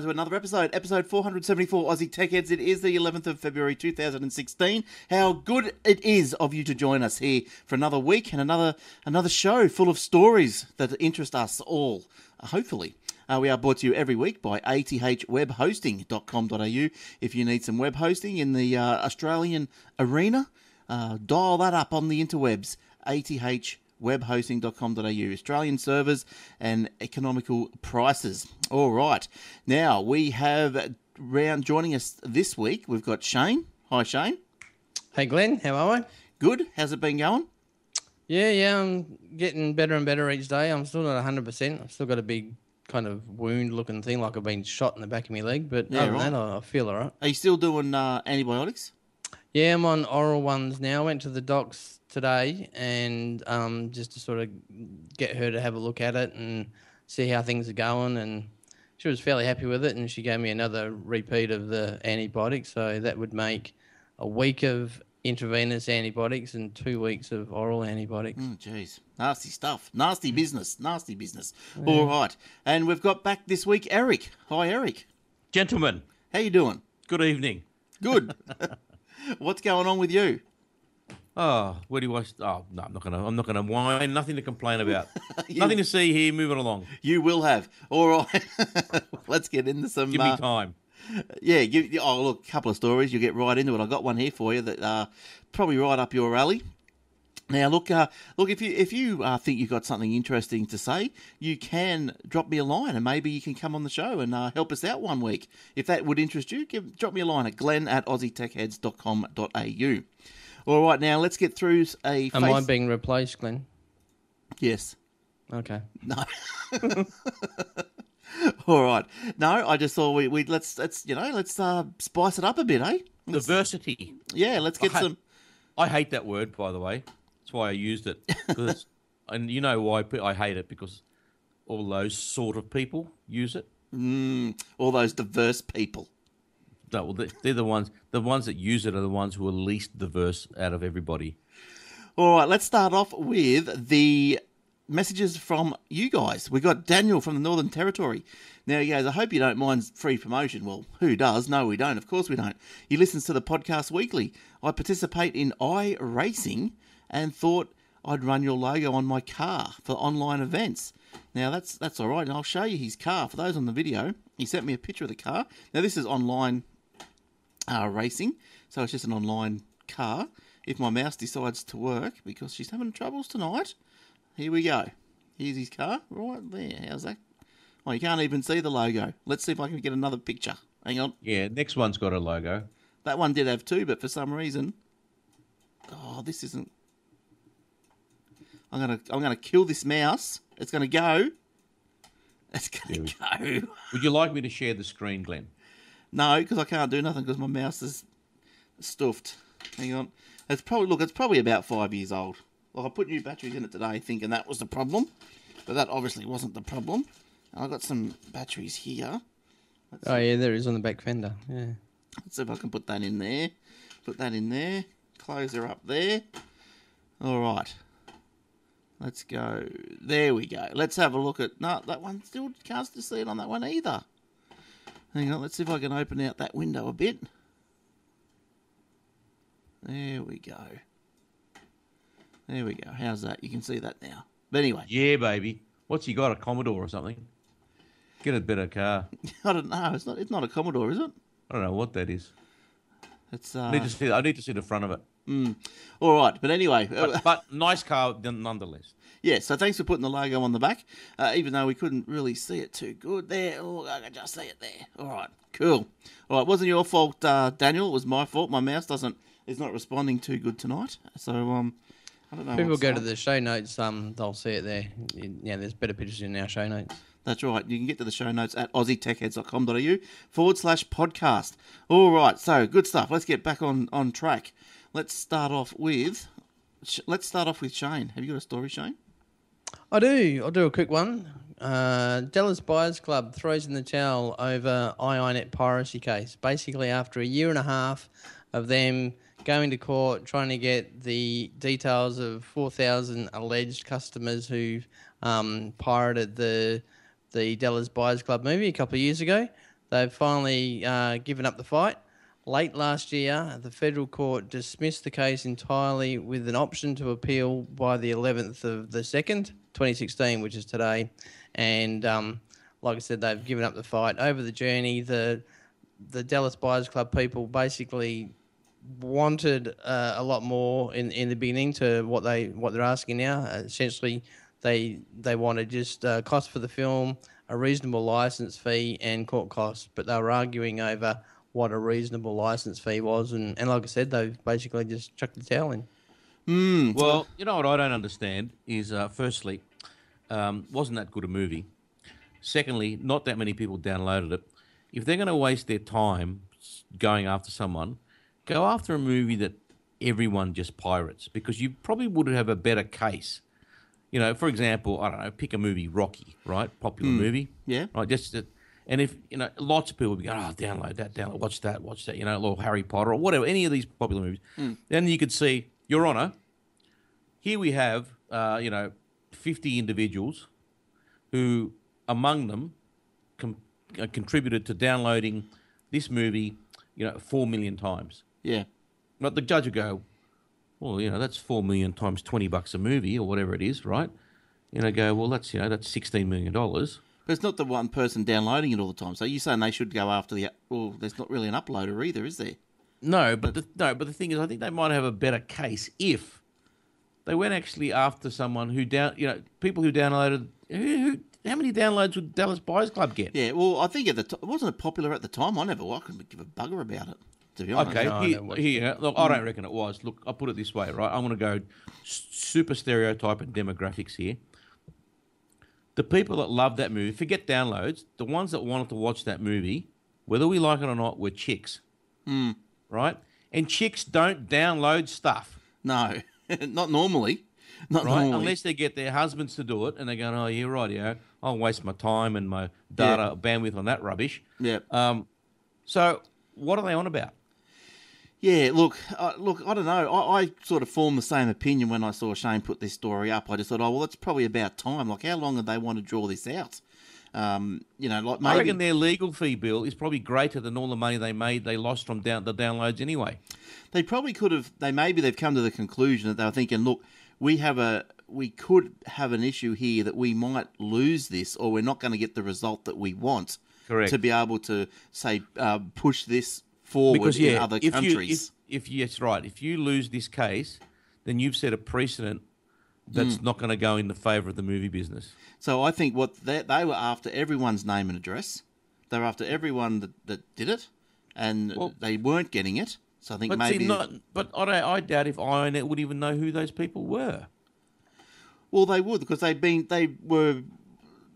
To another episode, episode 474 Aussie Tech Heads. It is the 11th of February 2016. How good it is of you to join us here for another week and another another show full of stories that interest us all, uh, hopefully. Uh, we are brought to you every week by athwebhosting.com.au. If you need some web hosting in the uh, Australian arena, uh, dial that up on the interwebs. athwebhosting.com.au. Australian servers and economical prices. All right. Now, we have round joining us this week. We've got Shane. Hi, Shane. Hey Glenn, how are we? Good. How's it been going? Yeah, yeah, I'm getting better and better each day. I'm still not 100%. I've still got a big kind of wound looking thing, like I've been shot in the back of my leg. But Yeah, other right. than that, I feel all right. Are you still doing uh, antibiotics? Yeah, I'm on oral ones now. I went to the docs today and um, just to sort of get her to have a look at it and see how things are going. And she was fairly happy with it, and she gave me another repeat of the antibiotics. So that would make a week of intravenous antibiotics and two weeks of oral antibiotics. Jeez. Nasty stuff. Nasty business. Nasty business. All right. And we've got back this week Eric. Hi, Eric. Gentlemen, How you doing? good evening. Good. What's going on with you? Oh, where do I? st- Oh no, I'm not gonna. I'm not gonna whine. Nothing to complain about. Nothing to see here. Moving along. You will have. All right. Let's get into some. Give uh, me time. Yeah, give, oh look, a couple of stories. You'll get right into it. I got one here for you that uh, probably right up your alley. Now, look, uh, look. If you if you uh, think you've got something interesting to say, you can drop me a line, and maybe you can come on the show and uh, help us out one week. If that would interest you, give, drop me a line at glenn at aussietechheads.com.au. All right, now let's get through a. Am I being replaced, Glenn? Yes. Okay. No. All right. No, I just thought we we let's let's you know let's uh, spice it up a bit, eh? Let's- Diversity. yeah, let's get I- some. I hate that word, by the way. That's why I used it. 'Cause it's- and you know why I hate it because all those sort of people use it. Mm, all those diverse people. No, well, they- they're the ones. The ones that use it are the ones who are least diverse out of everybody. All right, let's start off with the messages from you guys. We got Daniel from the Northern Territory. Now, guys, I hope you don't mind free promotion. Well, who does? No, we don't. Of course we don't. He listens to the podcast weekly. I participate in iRacing and thought I'd run your logo on my car for online events. Now, that's that's all right, and I'll show you his car. For those on the video, he sent me a picture of the car. Now, this is online uh, racing, so it's just an online car. If my mouse decides to work because she's having troubles tonight, here we go. Here's his car right there. How's that? Oh, you can't even see the logo. Let's see if I can get another picture. Hang on. Yeah, next one's got a logo. That one did have two, but for some reason, oh, this isn't. I'm gonna I'm gonna kill this mouse. It's gonna go. It's gonna go. Would you like me to share the screen, Glenn? No, because I can't do nothing because my mouse is stuffed. Hang on. It's probably look. It's probably about five years old. Like I put new batteries in it today, thinking that was the problem, but that obviously wasn't the problem. I got some batteries here. Oh yeah, there is on the back fender. Yeah. Let's see if I can put that in there. Put that in there. Close her up there. All right. Let's go. There we go. Let's have a look at. No, that one still can't see it on that one either. Hang on. Let's see if I can open out that window a bit. There we go. There we go. How's that? You can see that now. But anyway, Yeah, baby. What's he got? A Commodore or something? Get a better car. I don't know. It's not. It's not a Commodore, is it? I don't know what that is. It's I uh. need to see. I need to see the front of it. All right. But anyway, uh, But, but nice car nonetheless. Yeah, so thanks for putting the logo on the back, uh, even though we couldn't really see it too good there. Oh, I can just see it there. All right, cool. All right, wasn't your fault, uh, Daniel. It was my fault. My mouse doesn't is not responding too good tonight. So um, I don't know. People what's go up. to the show notes. Um, they'll see it there. Yeah, there's better pictures in our show notes. That's right. You can get to the show notes at aussietechheads.com.au forward slash podcast. All right, so good stuff. Let's get back on on track. Let's start off with. Let's start off with Shane. Have you got a story, Shane? I do. I'll do a quick one. Uh, Dallas Buyers Club throws in the towel over IINet piracy case. Basically, after a year and a half of them going to court trying to get the details of 4,000 alleged customers who um, pirated the the Dallas Buyers Club movie a couple of years ago. They've finally uh, given up the fight. Late last year, the federal court dismissed the case entirely with an option to appeal by the 11th of the 2nd, 2016, which is today. And um, like I said, they've given up the fight. Over the journey, the the Dallas Buyers Club people basically wanted uh, a lot more in, in the beginning to what they what they're asking now. Essentially, they they wanted just uh, cost for the film, a reasonable license fee, and court costs. But they were arguing over what a reasonable license fee was, and, and like I said, they basically just chucked the towel in. Mm, Well, you know what I don't understand is, uh, firstly, um, wasn't that good a movie? Secondly, not that many people downloaded it. If they're going to waste their time going after someone, go after a movie that everyone just pirates because you probably would have a better case. You know, for example, I don't know, pick a movie, Rocky, right? Popular movie, yeah. right? Just and if you know, lots of people would be going, "Oh, download that, download, watch that, watch that," you know, or Harry Potter or whatever, any of these popular movies. Then you could see, Your Honor, here we have, uh, you know, fifty individuals who, among them, com- uh, contributed to downloading this movie, you know, four million times. Yeah. But the judge would go, well, you know, that's four million times twenty bucks a movie or whatever it is, right? You know, go, well, that's you know, that's sixteen million dollars. But it's not the one person downloading it all the time. So you're saying they should go after the. Well, there's not really an uploader either, is there? No, but the, no, but the thing is, I think they might have a better case if they went actually after someone who down, you know, people who downloaded. Who, who, how many downloads would Dallas Buyers Club get? Yeah. Well, I think at the time, wasn't it popular at the time? I never. I couldn't give a bugger about it. To be honest. Okay, No, here, don't here, look, I don't reckon it was. Look, I'll put it this way, right? I'm going to go super stereotype and demographics here. The people that love that movie, forget downloads, the ones that wanted to watch that movie, whether we like it or not, were chicks. Right? And chicks don't download stuff, No, not normally. Not right? normally. Unless they get their husbands to do it and they're going, oh, yeah, right, yeah, I'll waste my time and my data bandwidth on that rubbish. Yeah. Um, so, what are they on about? Yeah, look, uh, look, I don't know. I, I sort of formed the same opinion when I saw Shane put this story up. I just thought, oh well, it's probably about time. Like, how long do they want to draw this out? Um, you know, like I reckon their legal fee bill is probably greater than all the money they made they lost from down the downloads anyway. they probably could have. They maybe they've come to the conclusion that they were thinking, look, we have a, we could have an issue here that we might lose this, or we're not going to get the result that we want. Correct. To be able to say uh, push this forward Because in yeah, other if countries. you if, if yes right, if you lose this case, then you've set a precedent that's Hmm. not going to go in the favour of the movie business. So I think what they, they were after everyone's name and address. They were after everyone that, that did it, and Well- they weren't getting it. So I think But maybe see, not but I, don't, I doubt if iiNet would even know who those people were. well they would because they'd been they were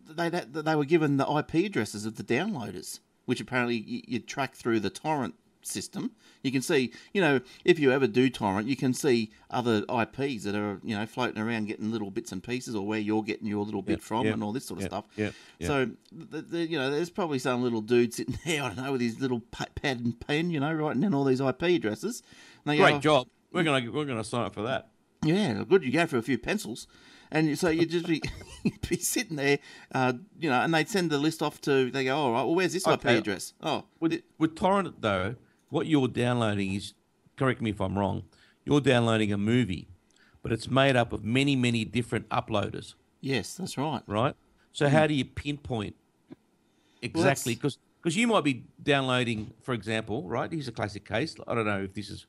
they they were given the IP addresses of the downloaders, which apparently you, you track through the torrent system. You can see, you know, if you ever do torrent, you can see other IPs that are you know floating around getting little bits and pieces, or where you're getting your little bit from, yep, and all this sort of yep, stuff. yep. So, the, the, you know, there's probably some little dude sitting there, I don't know, with his little pad and pen, you know, writing down all these IP addresses. And they Great go, job. We're gonna we're gonna sign up for that. Yeah, good. You go for a few pencils, and so you'd just be you'd be sitting there, uh, you know, and they'd send the list off to. They go, all right, well, where's this Okay. IP address? Oh, With, with torrent though, what you're downloading is correct me if I'm wrong. You're downloading a movie, but it's made up of many many different uploaders, yes, that's right. right? So how do you pinpoint exactly? Because because you might be downloading, for example, right? Here's a classic case. I don't know if this is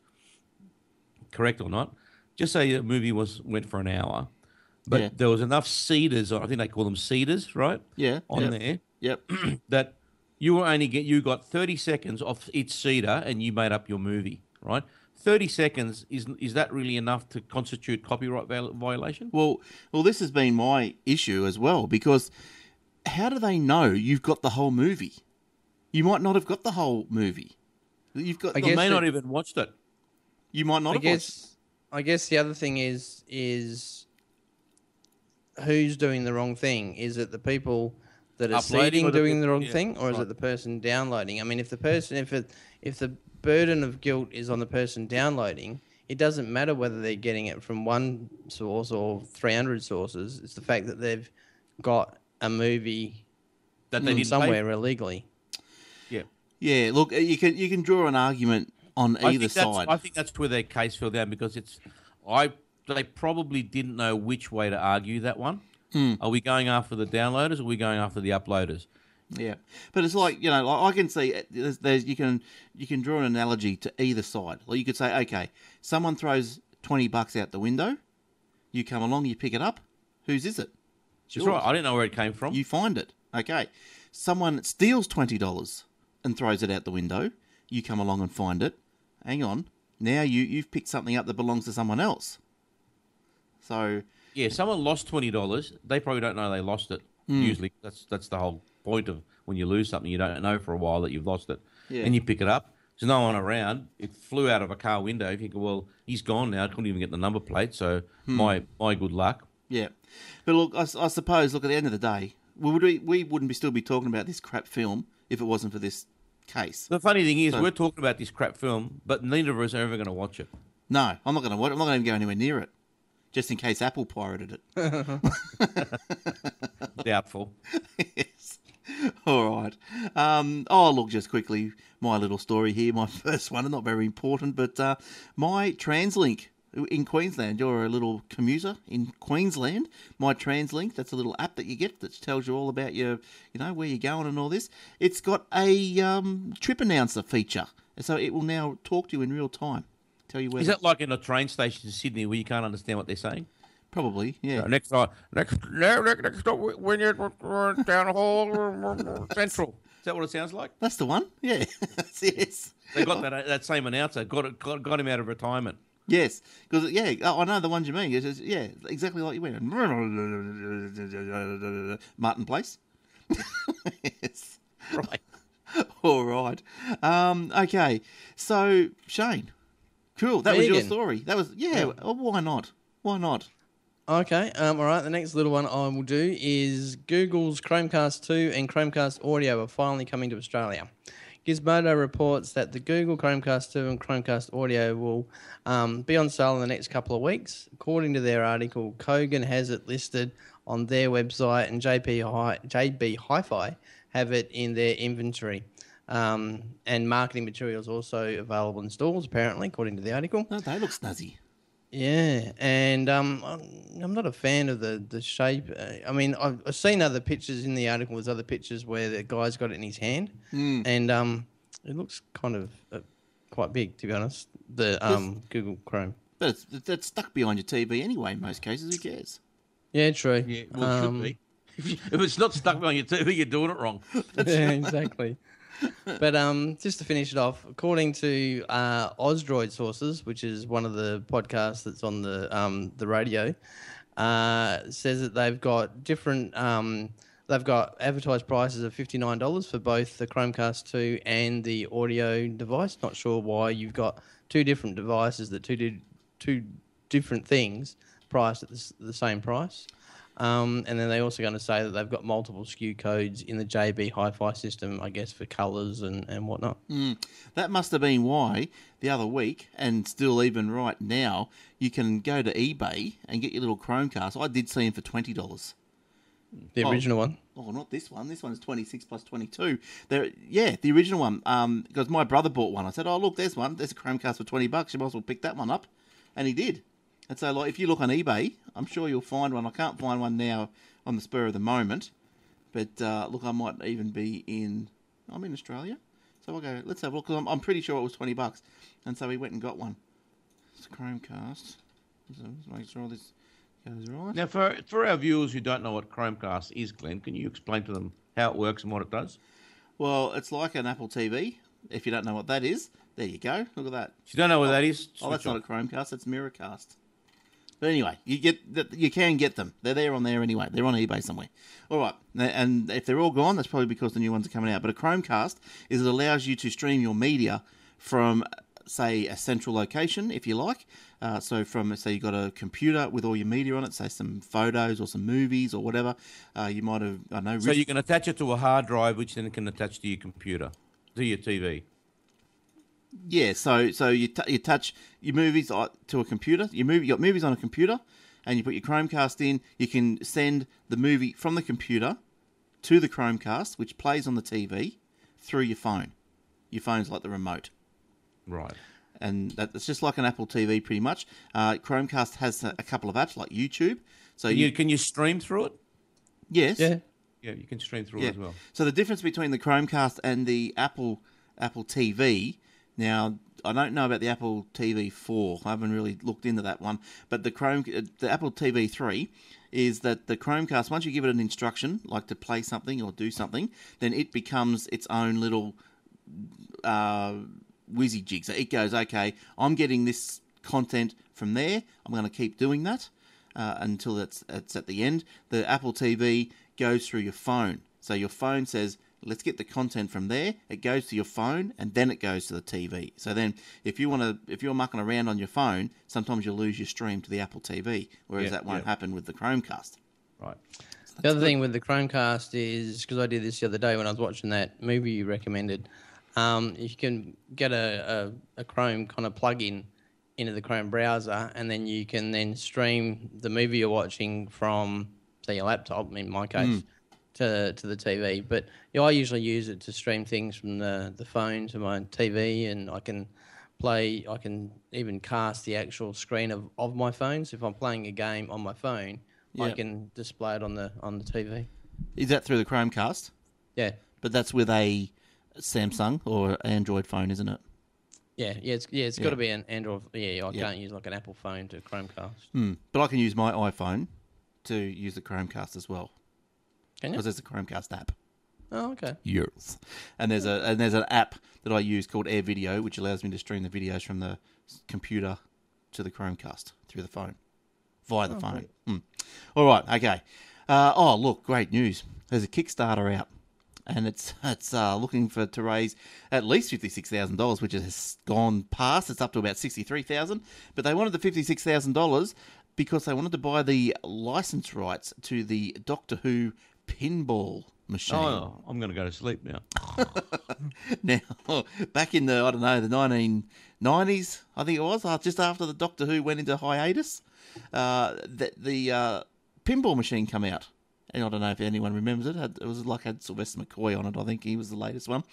correct or not. Just say a movie was went for an hour, but Yeah. there was enough seeders. I think they call them seeders, right? Yeah, On yep. there Yep. that you were only get you got 30 seconds off each seeder and you made up your movie, right? 30 seconds is is that really enough to constitute copyright viol- violation? Well, well, this has been my issue as well because how do they know you've got the whole movie? You might not have got the whole movie. You've got. I the- They may it- not even watched it. you might not I have watched. guess I guess the other thing is is who's doing the wrong thing? Is it the people that are seeding or the doing the wrong yeah, thing, or is right. it the person downloading? I mean, if the person if it if the burden of guilt is on the person downloading, it doesn't matter whether they're getting it from one source or 300 sources. It's the fact that they've got a movie that they didn't pay somewhere illegally. Yeah. Yeah, look, uh, you can you can draw an argument on I either side. I think that's where their case fell down because it's, I they probably didn't know which way to argue that one. Hmm. Are we going after the downloaders or are we going after the uploaders? Yeah, but it's like you know, like I can see there's, there's you can you can draw an analogy to either side. Like you could say, okay, someone throws twenty bucks out the window, you come along, you pick it up. Whose is it? It's That's yours. right. I didn't know where it came from. You find it. Okay, someone steals twenty dollars and throws it out the window. You come along and find it. Hang on, now you you've picked something up that belongs to someone else. So yeah, someone lost twenty dollars. They probably don't know they lost it. Hmm. Usually, that's that's the whole point of when you lose something, you don't know for a while that you've lost it, Yeah. and you pick it up. There's no one around. It flew out of a car window. You think, well, he's gone now. I couldn't even get the number plate. So Hmm. my my good luck. Yeah, but look, I suppose look at the end of the day, we would we, we wouldn't be still be talking about this crap film if it wasn't for this case. The funny thing is, So- we're talking about this crap film, but neither of us are ever going to watch it. No, I'm not going to watch. I'm not going to go anywhere near it, just in case Apple pirated it. Doubtful. yes. All right. Um, oh, look, just quickly, my little story here. My first one, not very important, but uh, my TransLink in Queensland. You're a little commuter in Queensland. My TransLink, that's a little app that you get that tells you all about your, you know, where you're going and all this. It's got a um, trip announcer feature, so it will now talk to you in real time, tell you where. Is that like in a train station in Sydney where you can't understand what they're saying? probably? Yeah. Uh, next time, next, next, next stop, when you're down hall, central. Is that what it sounds like? That's the one. Yeah. yes. They got that that same announcer, got it, got, got him out of retirement. Yes, because yeah, oh, I know the ones you mean. It's yeah, exactly like you went. Martin Place. yes. Right. All right. Um, okay. So Shane, cool. That was your story. That was yeah. oh, why not? Why not? Okay, um, all right. The next little one I will do is Google's Chromecast 2 and Chromecast Audio are finally coming to Australia. Gizmodo reports that the Google Chromecast 2 and Chromecast Audio will um, be on sale in the next couple of weeks. According to their article, Kogan has it listed on their website, and JP Hi- JB Hi-Fi have it in their inventory. Um, and marketing materials also available in stores, apparently, according to the article. No, they look snazzy. Yeah, and um, I'm I'm not a fan of the the shape. Uh, I mean, I've, I've seen other pictures in the article. There's other pictures where the guy's got it in his hand, and um, it looks kind of uh, quite big, to be honest. The um, Google Chrome. But it's it's stuck behind your TV anyway. In most cases, who cares? Yeah, true. Yeah, well, it Um, should be. If, you, if it's not stuck behind your TV, you're doing it wrong. yeah, exactly. but um, just to finish it off, according to uh, Ausdroid sources, which is one of the podcasts that's on the um, the radio, uh, says that they've got different. Um, they've got advertised prices of fifty nine dollars for both the Chromecast two and the audio device. Not sure why you've got two different devices that two do two different things priced at the, the same price. Um, and then they're also going to say that they've got multiple SKU codes in the JB Hi-Fi system, I guess, for colours and, and whatnot. That must have been why the other week, and still even right now, you can go to eBay and get your little Chromecast. I did see them for twenty dollars. The Oh. original one. Oh, not this one. This one is 26 plus 22. There, yeah, the original one. Um, because my brother bought one. I said, "Oh, look, there's one. There's a Chromecast for 20 bucks. You might as well pick that one up." And he did. And so, like, if you look on eBay, I'm sure you'll find one. I can't find one now on the spur of the moment, but uh, look, I might even be in. I'm in Australia, so I'll go. Let's have a look. Cause I'm, I'm pretty sure it was 20 bucks, and so he went and got one. It's a Chromecast. So let's make sure all this goes right. Now, for for our viewers who don't know what Chromecast is, Glenn, can you explain to them how it works and what it does? Well, it's like an Apple TV. If you don't know what that is, there you go. Look at that. If you don't know what that is, Oh, that's switch not a. Chromecast. That's Miracast. But anyway, you get that. You can get them. They're there on there anyway. They're on eBay somewhere. All right, and if they're all gone, that's probably because the new ones are coming out. But a Chromecast is it allows you to stream your media from, say, a central location, if you like. Uh, so from say you've got a computer with all your media on it, say some photos or some movies or whatever. Uh, you might have I know. So you can attach it to a hard drive, which then can attach to your computer, to your TV. Yeah, so so you t- you touch your movies uh, to a computer. You move you got movies on a computer, and you put your Chromecast in. You can send the movie from the computer to the Chromecast, which plays on the TV through your phone. Your phone's like the remote. Right. and that, it's just like an Apple TV pretty much. Uh, Chromecast has a, a couple of apps like YouTube. So Can you, you, can you stream through it? yes, Yeah. Yeah, you can stream through yeah. it as well. So the difference between the Chromecast and the Apple Apple TV. Now I don't know about the Apple TV four. I haven't really looked into that one. But the Chrome, uh, the Apple TV three, is that the Chromecast once you give it an instruction like to play something or do something, then it becomes its own little uh, whizzy jig. So it goes, okay, I'm getting this content from there. I'm going to keep doing that uh, until it's, it's at the end. The Apple TV goes through your phone. So your phone says, let's get the content from there. It goes to your phone and then it goes to the TV. So then if you want to, if you're mucking around on your phone, sometimes you'll lose your stream to the Apple TV, whereas Yeah, that won't yeah. happen with the Chromecast. Right. The other thing with the Chromecast is because I did this the other day when I was watching that movie you recommended. Um, you can get a, a, a Chrome kind of plug-in into the Chrome browser, and then you can then stream the movie you're watching from, say, your laptop. In my case, to to the TV. But yeah, I usually use it to stream things from the the phone to my TV, and I can play. I can even cast the actual screen of, of my phone. So if I'm playing a game on my phone, I can display it on the on the TV. Is that through the Chromecast? Yeah, But that's with a Samsung or Android phone, isn't it? yeah, yeah. It's yeah, it's Yeah. got to be an Android. Yeah, I Yeah. can't use like an Apple phone to Chromecast. Hmm. But I can use my iPhone to use the Chromecast as well Can you? because there's a Chromecast app. Oh, okay. Yes. And there's a and there's an app that I use called Air Video, which allows me to stream the videos from the computer to the Chromecast through the phone, via the phone. Hmm. All right. Okay. Uh, oh, look, great news. There's a Kickstarter out, and it's it's uh, looking for to raise at least fifty six thousand dollars, which has gone past. It's up to about sixty three thousand, but they wanted the fifty six thousand dollars because they wanted to buy the license rights to the Doctor Who pinball machine. Oh, I'm going to go to sleep now. Now, back in the I don't know the nineteen nineties, I think it was uh, just after the Doctor Who went into hiatus, uh, the, the uh, pinball machine come out. And I don't know if anyone remembers it. It was like had Sylvester McCoy on it. I think he was the latest one.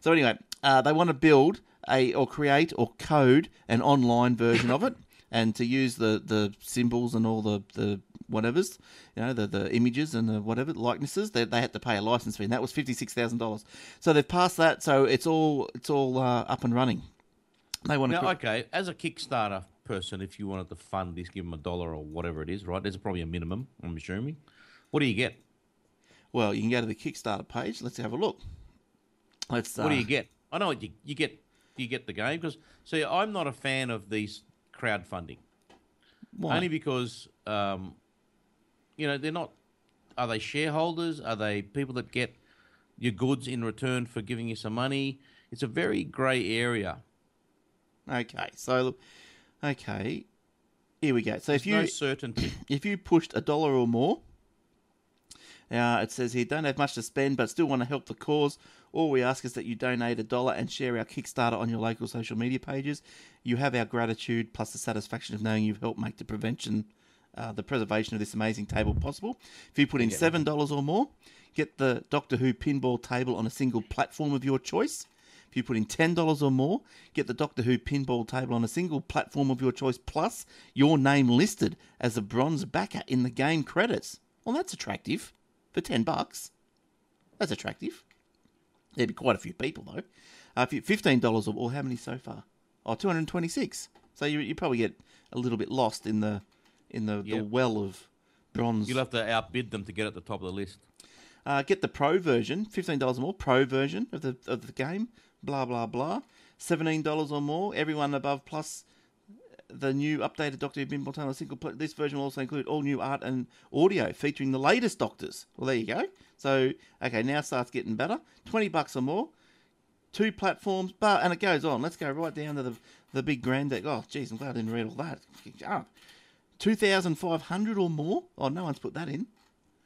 So anyway, uh, they want to build a or create or code an online version of it, and to use the, the symbols and all the, the whatevers, you know, the, the images and the whatever likenesses. They, they had to pay a license fee, and that was fifty six thousand dollars. So they've passed that, so it's all it's all uh, up and running. They want to. Now, okay, as a Kickstarter person, if you wanted to fund this, give them a dollar or whatever it is, right? There's probably a minimum, I'm assuming. What do you get? Well, you can go to the Kickstarter page. Let's have a look. Let's. Uh, What do you get? I know what you, you get. You get the game because see, I'm not a fan of these crowdfunding why? only because um, you know they're not. Are they shareholders? Are they people that get your goods in return for giving you some money? It's a very grey area. Okay, so okay, here we go. So if you no certainty. if you pushed a dollar or more, uh, it says here don't have much to spend but still want to help the cause. All we ask is that you donate a dollar and share our Kickstarter on your local social media pages. You have our gratitude plus the satisfaction of knowing you've helped make the prevention, uh, the preservation of this amazing table possible. If you put in seven dollars or more, get the Doctor Who pinball table on a single platform of your choice. If you put in $10 or more, get the Doctor Who pinball table on a single platform of your choice, plus your name listed as a bronze backer in the game credits. Well, that's attractive for 10 bucks. That's attractive. There'd be quite a few people, though. Uh, if you, $15 or more, how many so far? Oh, 226. So you, you probably get a little bit lost in the in the, yep. the well of bronze. You'll have to outbid them to get at the top of the list. Uh, get the pro version, fifteen dollars or more. Pro version of the of the game. Blah blah blah. Seventeen dollars or more. Everyone above plus the new updated Doctor Who Bimbleton single play. This version will also include all new art and audio featuring the latest Doctors. Well, there you go. So okay, now starts getting better. Twenty bucks or more. Two platforms, but and it goes on. Let's go right down to the the big grand deck. Oh, geez, I'm glad I didn't read all that. Good. 2,500 or more. Oh, no one's put that in.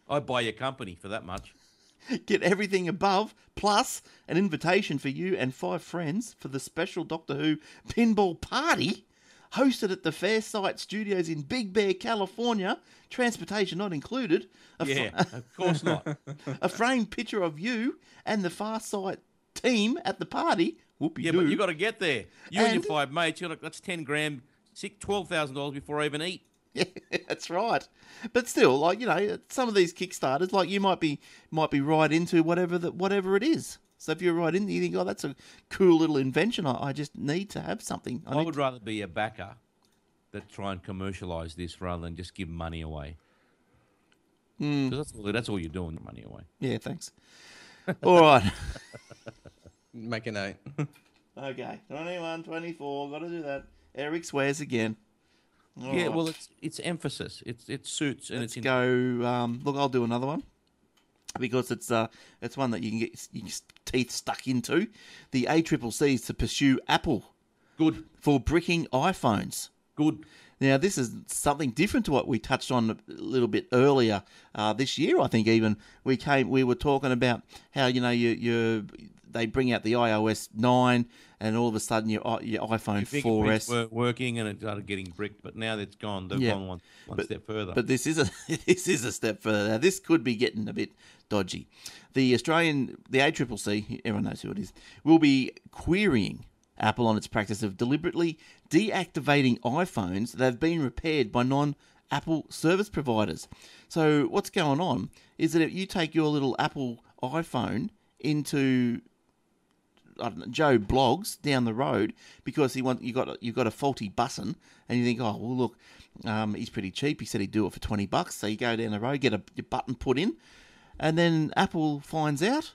I buy your company for that much. Get everything above, plus an invitation for you and five friends for the special Doctor Who pinball party hosted at the Farsight Studios in Big Bear, California. Transportation not included. A yeah, fr- of course not. a framed picture of you and the Farsight team at the party. Whoopie yeah, but you've got to get there. You and, and your five mates. You that's ten grand, six, twelve thousand dollars before I even eat. Yeah, that's right. But still, like you know, some of these Kickstarters, like you might be might be right into whatever that whatever it is. So if you're right in, you think, oh, that's a cool little invention. I, I just need to have something. I I need would rather be a backer that try and commercialise this rather than just give money away. Hmm. That's all, that's all you're doing, money away. Yeah, thanks. All right. Make a note. okay. 21, 24. Got to do that. Eric swears again. All yeah, right. well, it's it's emphasis. It's it suits and let's it's in, go. Um, look, I'll do another one because it's uh, it's one that you can get your teeth stuck into. The ACCC is to pursue Apple good, for bricking iPhones. good. Now, this is something different to what we touched on a little bit earlier uh, this year. I think even we came, we were talking about how you know you you they bring out the iOS nine, and all of a sudden your uh, your iPhone fingerprints 4S. were working and it started getting bricked, but now it's gone. They've Yeah. gone one, one But- step further. But this is a this is a step further. Now, this could be getting a bit dodgy. The Australian, the ACCC, everyone knows who it is, will be querying Apple on its practice of deliberately deactivating iPhones that have been repaired by non-Apple service providers. So what's going on is that if you take your little Apple iPhone into I don't know, Joe Bloggs down the road because he want you got you got a faulty button and you think oh well look um, he's pretty cheap he said he'd do it for twenty bucks so you go down the road get a your button put in and then Apple finds out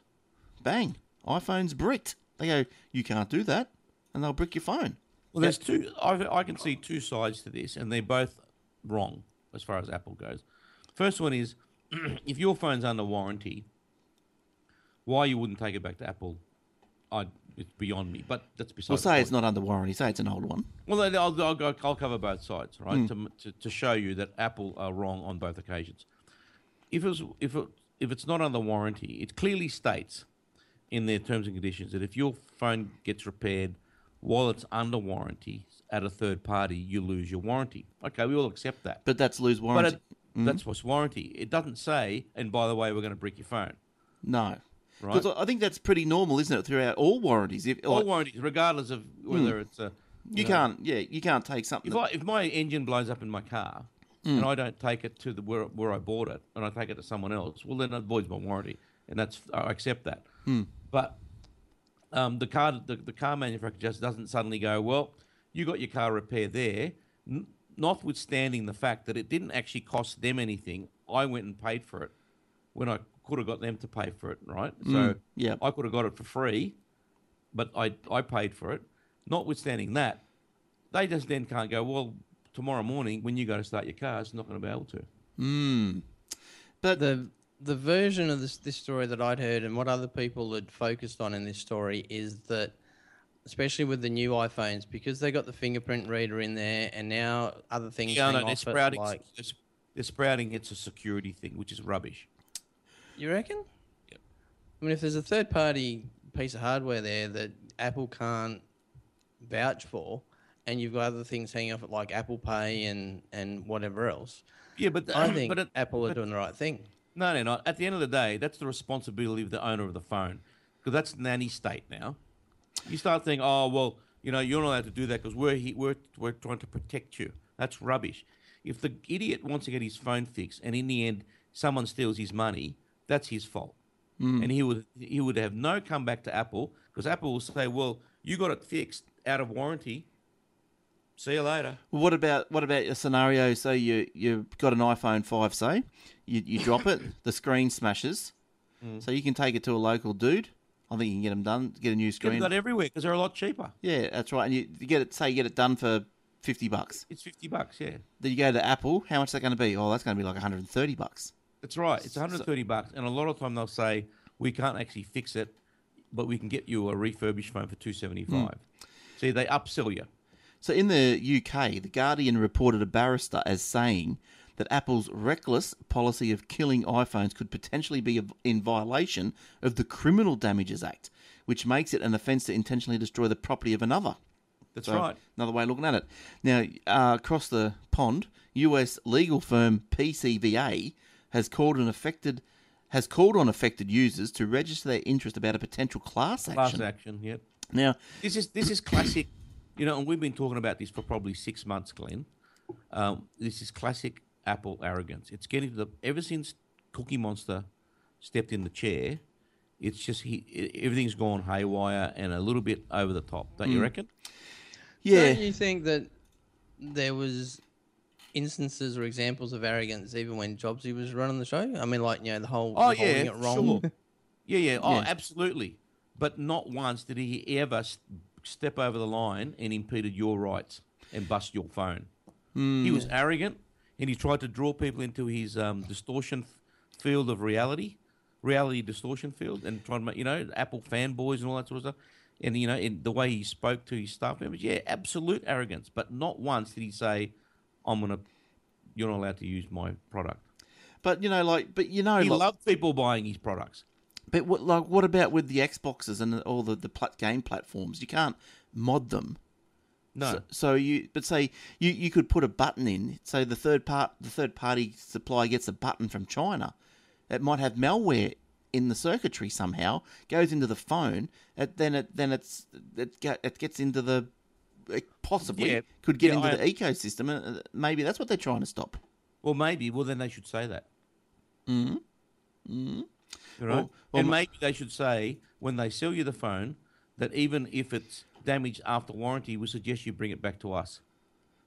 bang iPhone's bricked they go you can't do that and they'll brick your phone Well, there's two. I, I can see two sides to this, and they're both wrong as far as Apple goes. First one is if your phone's under warranty, why you wouldn't take it back to Apple? I it's beyond me. But that's we'll say it's not under warranty say it's an old one Well, then I'll, I'll, go- I'll cover both sides, right? Hmm. To, to to show you that Apple are wrong on both occasions. If it was, if it, if it's not under warranty, it clearly states in their terms and conditions that if your phone gets repaired while it's under warranty at a third party, you lose your warranty. Okay, we all accept that. but that's lose But warranty it, that's what's warranty. It doesn't say, and by the way, we're going to brick your phone. no Right. because I think that's pretty normal isn't it throughout all warranties if All like, warranties, regardless of whether hmm. it's a you can't yeah you can't take something If I if my engine blows up in my car hmm. and I don't take it to the where where I bought it and I take it to someone else, well then it voids my warranty, and that's I accept that. Hmm. But um, the car the, the car manufacturer just doesn't suddenly go, well, you got your car repaired there, notwithstanding the fact that it didn't actually cost them anything. I went and paid for it when I could have got them to pay for it, right? Mm, so yeah. I could have got it for free, but I I paid for it. Notwithstanding that, they just then can't go, well, tomorrow morning when you go to start your car, it's not going to be able to. Mm. but the the version of this this story that I'd heard and what other people had focused on in this story is that especially with the new iPhones because they got the fingerprint reader in there and now other things Yeah, no, they're sprouting, like they're sprouting it's a security thing, which is rubbish. You reckon? Yep. I mean if there's a third party piece of hardware there that Apple can't vouch for and you've got other things hanging off it like Apple Pay and and whatever else. Yeah, but I think but it, Apple are but- doing the right thing. no, no, no. At the end of the day, that's the responsibility of the owner of the phone because that's nanny state now. You start thinking, oh well, you know, you're not allowed to do that because we're he, we're we're trying to protect you. That's rubbish. If the idiot wants to get his phone fixed and in the end someone steals his money, that's his fault. Mm. And he would he would have no comeback to Apple because Apple will say, well, you got it fixed out of warranty. See you later. Well, what about what about a scenario? So you you've got an iPhone five, say you you drop it, the screen smashes, mm. so you can take it to a local dude. I think you can get them done, get a new Get screen. that everywhere because they're a lot cheaper. Yeah, that's right. And you, you get it, say you get it done for fifty bucks. It's fifty bucks, yeah. Then you go to Apple. How much is that going to be? Oh, that's going to be like one hundred and thirty bucks. That's right. It's 130 bucks, and a lot of time they'll say we can't actually fix it, but we can get you a refurbished phone for 275. See, they upsell you. So in the UK, the Guardian reported a barrister as saying that Apple's reckless policy of killing iPhones could potentially be in violation of the Criminal Damages Act, which makes it an offence to intentionally destroy the property of another. That's So, right. Another way of looking at it. Now, uh, across the pond, U.S. legal firm PCVA has called an affected has called on affected users to register their interest about a potential class action. Class action. Yep. Now, This is this is classic, you know, and we've been talking about this for probably six months, Glenn. Um, this is classic Apple arrogance. It's getting to the ever since Cookie Monster stepped in the chair, it's just he everything's gone haywire and a little bit over the top. Don't you reckon? yeah, Don't you think that there was instances or examples of arrogance even when Jobsy was running the show? I mean, like you know, the whole Oh holding yeah, it wrong. sure. Yeah, yeah. Oh, Yeah. absolutely. But not once did he ever step over the line and impeded your rights and bust your phone. He was arrogant, and he tried to draw people into his um, distortion f- field of reality, reality distortion field, and trying to make you know Apple fanboys and all that sort of stuff. And you know, in the way he spoke to his staff members, yeah, absolute arrogance. But not once did he say, "I'm gonna, you're not allowed to use my product." but you know, like, but you know, He like, loved people buying his products. but what, like, what about with the Xboxes and all the the plat- game platforms? You can't mod them. No, So, so you, but say you, you could put a button in. So the third part, the third party supplier gets a button from China. It might have malware in the circuitry somehow. Goes into the phone. It, then it then it's it, get, it gets into the possibly Yeah. could get Yeah, into I- the ecosystem, and uh, maybe that's what they're trying to stop. Well, maybe. Well, then they should say that. Mm-hmm. You know? Well- well, and maybe they should say when they sell you the phone that even if it's damaged after warranty, we suggest you bring it back to us.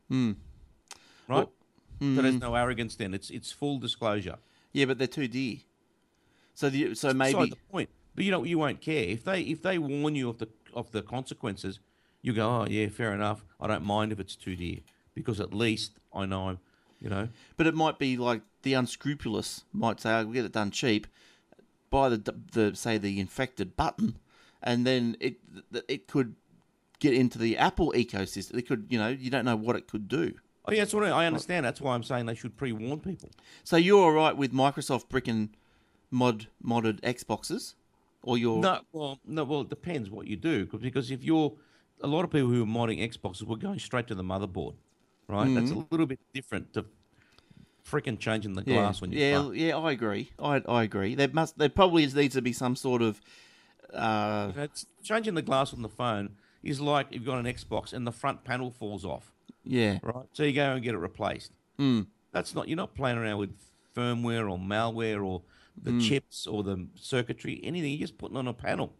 Hmm. Right. So there's no arrogance. Then it's it's full disclosure. Yeah, but they're too dear. So the, so maybe the point. But you know you won't care if they if they warn you of the of the consequences. You go, oh yeah, fair enough. I don't mind if it's too dear because at least I know you know. But it might be like the unscrupulous might say, oh, "I'll get it done cheap." Buy the the say the infected button, and then it it could get into the Apple ecosystem. It could, you know, you don't know what it could do. Oh yeah, that's what I, I understand. That's why I'm saying they should pre-warn people. So you're all right with Microsoft bricking mod modded Xboxes, or you're No, well, no, well, it depends what you do because if you're a lot of people who are modding Xboxes were going straight to the motherboard, right? That's a little bit different to freaking changing the yeah, glass when you yeah, yeah. I agree. I I agree. There must there probably needs to be some sort of uh, changing the glass on the phone is like you've got an Xbox and the front panel falls off, yeah. right? So you go and get it replaced. Mm. That's not you're not playing around with firmware or malware or the chips or the circuitry, anything. You're just putting on a panel.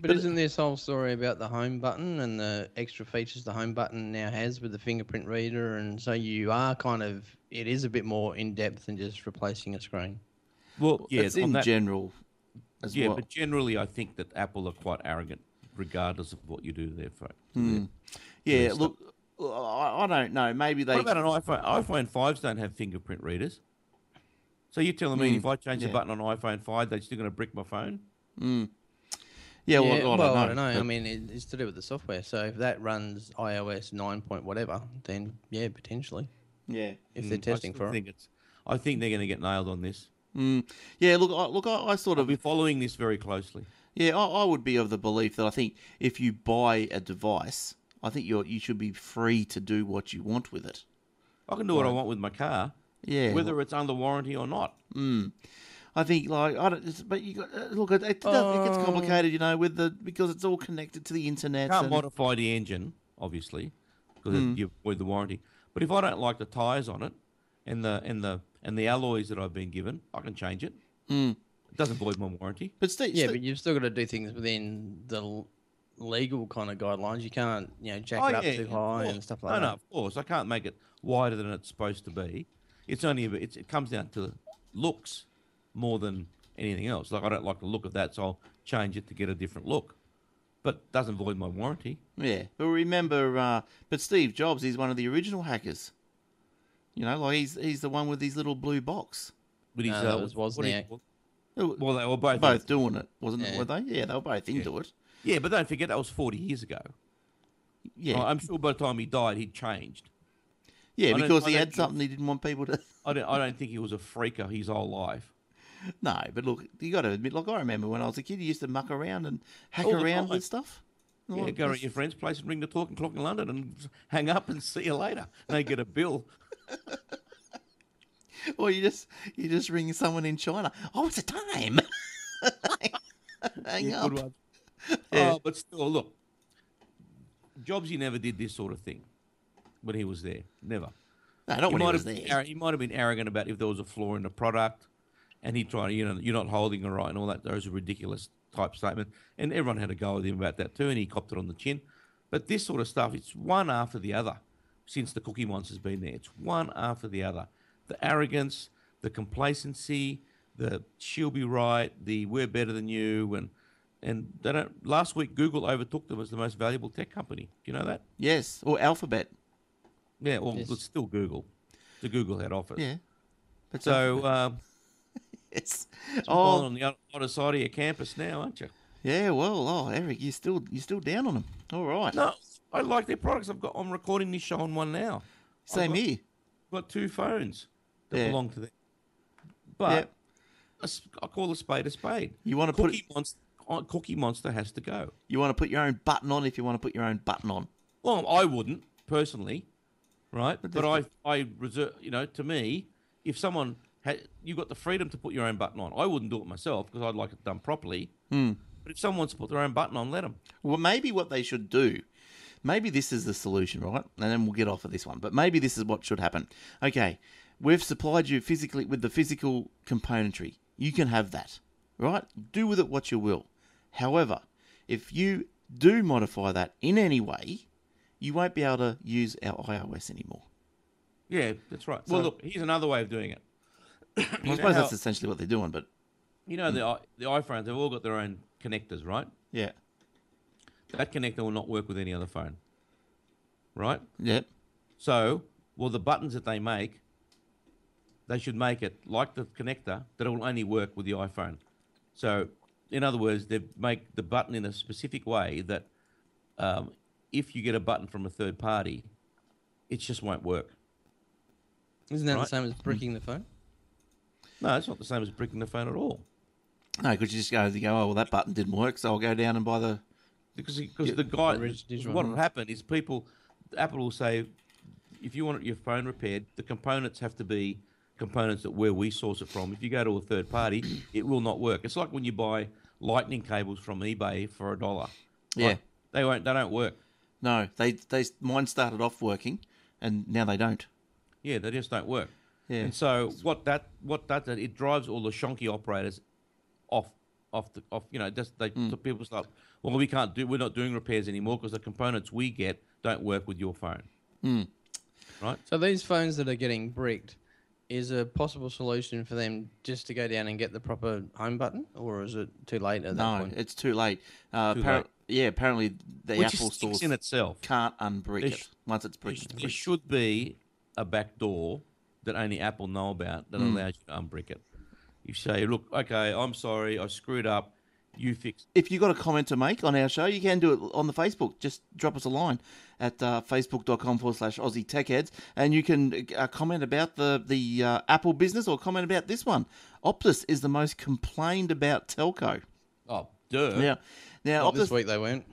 But, isn't this whole story about the home button and the extra features the home button now has with the fingerprint reader? And so you are kind of, it is a bit more in depth than just replacing a screen. Well, yeah, it's in that- general as Yeah, well. but generally, I think that Apple are quite arrogant, regardless of what you do to their phone. Hmm. Yeah, Yeah, look, I, I don't know. Maybe they. What about an iPhone? iPhone fives don't have fingerprint readers. So you're telling me if I change yeah. the button on iPhone five, they're still going to brick my phone? Yeah, well, Yeah, I don't know. I don't know. I mean, it, it's to do with the software. So if that runs iOS 9 point whatever, then yeah, potentially. yeah, If they're Mm, testing I still for it. it's. I think they're going to get nailed on this. mm, yeah. Look, I, look, I, I sort I'll of, be following this very closely. yeah, I, I would be of the belief that I think if you buy a device, I think you are you should be free to do what you want with it. I can do what I want with my car, Yeah, whether it's under warranty or not. I think like I don't, but you got uh, look, it, it, does, it gets complicated, you know, with the because it's all connected to the internet. Can't and- modify the engine, obviously, because Hmm. you avoid the warranty. But if I don't like the tires on it, and the and the and the alloys that I've been given, I can change it. Hmm. It doesn't void my warranty. but Steve, Yeah, Steve- but you've still got to do things within the legal kind of guidelines. You can't, you know, jack Oh, it up yeah, too high and stuff like no, that. no, no, of course. I can't make it wider than it's supposed to be. It's only a it's, it comes down to looks more than anything else. Like I don't like the look of that, so I'll change it to get a different look. But it doesn't void my warranty. Yeah, but remember, uh, but Steve Jobs, is one of the original hackers. You know, like he's he's the one with his little blue box. But he's No, that uh, was what do Wozniak. They Well, they were both. both doing it, wasn't it? Were they? Yeah, they were both into it. Yeah, but don't forget that was forty years ago. Yeah, I'm sure by the time he died, he'd changed. yeah, I because he had think- something he didn't want people to. I don't. I don't think he was a phreaker his whole life. No, but look, you got to admit, like I remember when I was a kid, you used to muck around and hack All around with stuff. Yeah, oh, go to your friend's place and ring the talking clock in London and hang up and see you later. And they get a bill. Or you just you just ring someone in China. Oh, it's a time? Hang Yeah, up. good one. Yeah. Oh, but still, look, Jobsy never did this sort of thing when he was there. Never. No, not he when he was there. he might have been arrogant about if there was a flaw in the product, and he tried, you know, you're not holding it right and all that. Those are ridiculous type statements, and everyone had a go with him about that too, and he copped it on the chin. But this sort of stuff, it's one after the other since the Cookie Monster's been there. It's one after the other. The arrogance, the complacency, the she'll be right, the we're better than you, and and they don't. Last week, Google overtook them as the most valuable tech company. Do you know that? Yes, or Alphabet. Yeah, well, Yes. it's still Google, the Google head office. Yeah. But So, um, yes. oh. Oh, on the other- side of your campus now, aren't you? yeah. Well, oh, Eric, you still you still down on them. All right. No, I like their products. I've got. I'm recording this show on one now. Same I've got, here. got two phones that Yeah. belong to them. But Yeah. s- I call a spade a spade. You want to put Cookie Monster, uh, Cookie Monster has to go. you want to put your own button on if you want to put your own button on. Well, I wouldn't personally, right? But But, I, I reserve. You know, to me, if someone had, you got the freedom to put your own button on. I wouldn't do it myself because I'd like it done properly. Hmm. But if someone wants to put their own button on, let them. Well, maybe what they should do, maybe this is the solution, right? And then we'll get off of this one. But maybe this is what should happen. Okay, we've supplied you physically with the physical componentry. You can have that, right? Do with it what you will. However, if you do modify that in any way, you won't be able to use our iOS anymore. Yeah, that's right. well, look, here's another way of doing it. I suppose how- that's essentially what they're doing, but You know, the i- the iPhones, they've all got their own connectors, right? yeah, That connector will not work with any other phone, right? yep, So, well, the buttons that they make, they should make it like the connector that it will only work with the iPhone. So, in other words, they make the button in a specific way that um, if you get a button from a third party, it just won't work. Isn't that the Right. same as bricking the phone? No, it's not the same as bricking the phone at all. no, because you just go, you go, oh well, that button didn't work, so I'll go down and buy the Because because the guy, digital what will happen is people, Apple will say, if you want your phone repaired, the components have to be components that where we source it from. If you go to a third party, it will not work. It's like when you buy lightning cables from eBay for a dollar. Yeah. Like, they won't. They don't work. no. They they mine started off working, and now they don't. Yeah, they just don't work. Yeah. And so what that what that it drives all the shonky operators off off the off. You know, just they so people start. Well, we can't do. We're not doing repairs anymore because the components we get don't work with your phone. Hmm. Right. So these phones that are getting bricked, is a possible solution for them just to go down and get the proper home button, or is it too late at that No, point? it's too late. Uh, Too appar- late. Yeah, apparently the Which Apple is stores in itself. can't unbrick There it once it's There, bricked. there should be a back door that only Apple know about that Hmm. allows you to unbrick it. You say, look, okay, I'm sorry, I screwed up. You fix. If you've got a comment to make on our show, you can do it on the Facebook. Just drop us a line at uh, facebook.com forward slash Aussie Tech Heads, and you can uh, comment about the, the uh, Apple business or comment about this one. Optus is the most complained about telco. Oh, duh. Now, now Not this Optus, week they weren't.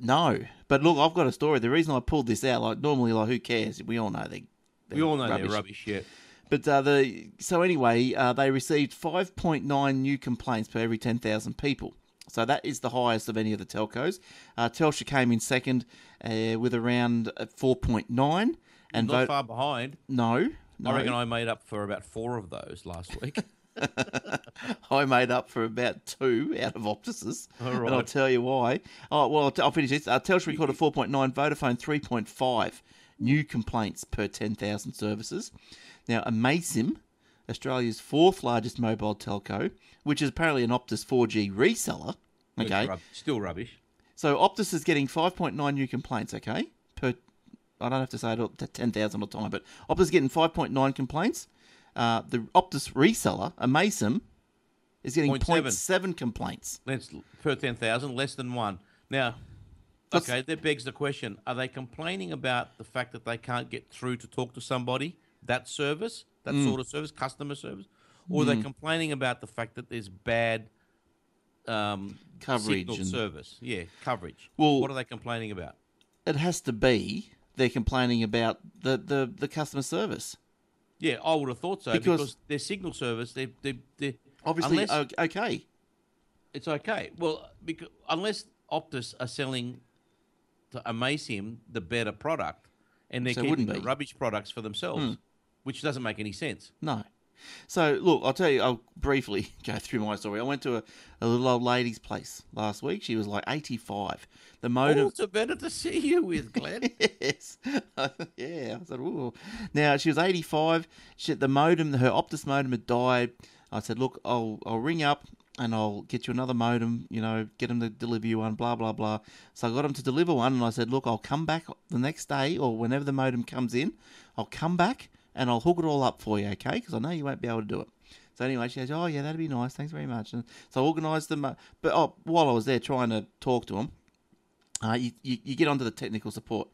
no. But look, I've got a story. The reason I pulled this out, like normally, like who cares? We all know they. We all know they're rubbish. Yeah. But uh, the so anyway, uh, they received 5.9 new complaints per every 10,000 people. So that is the highest of any of the telcos. Uh, Telstra came in second uh, with around uh, 4.9, and Not vote far behind. no, no. I reckon I made up for about four of those last week. I made up for about two out of Optus's, and I'll tell you why. Oh well, I'll finish this. Uh, Telstra recorded 4.9, Vodafone 3.5 new complaints per 10,000 services. Now, Amaysim, Australia's fourth largest mobile telco, which is apparently an Optus 4G reseller. Okay, rub- still rubbish. so Optus is getting 5.9 new complaints. Okay, per I don't have to say it all, 10,000 at the time, but Optus is getting 5.9 complaints. Uh, the Optus reseller, Amaysim, is getting 0.7. 0.7 complaints. That's per 10,000, less than one. Now, okay, that begs the question are they complaining about the fact that they can't get through to talk to somebody, that service, that Mm. sort of service, customer service? Or are they complaining about the fact that there's bad um, Coverage and- service. Yeah, coverage. Well- what are they complaining about? It has to be they're complaining about the, the, the customer service. Yeah, I would have thought so Because- because, their signal service, they they they Obviously, unless, okay. it's okay. Well, because unless Optus are selling to Amaysim the better product, and they're So keeping the rubbish products for themselves, Hmm. which doesn't make any sense. No. So, look, I'll tell you, I'll briefly go through my story. I went to a, a little old lady's place last week. She was like 85. The modem. Oh, it's better to see you with Glenn. yes. yeah. I said, ooh. Now, she was 85. She, the modem, her Optus modem had died. I said, look, I'll, I'll ring up and I'll get you another modem, you know, get them to deliver you one, blah, blah, blah. So I got them to deliver one and I said, look, I'll come back the next day or whenever the modem comes in, I'll come back and I'll hook it all up for you, okay? Because I know you won't be able to do it. So anyway, she goes, oh, yeah, that'd be nice. Thanks very much. And so I organised them. But oh, while I was there trying to talk to them, uh, you, you, you get onto the technical support.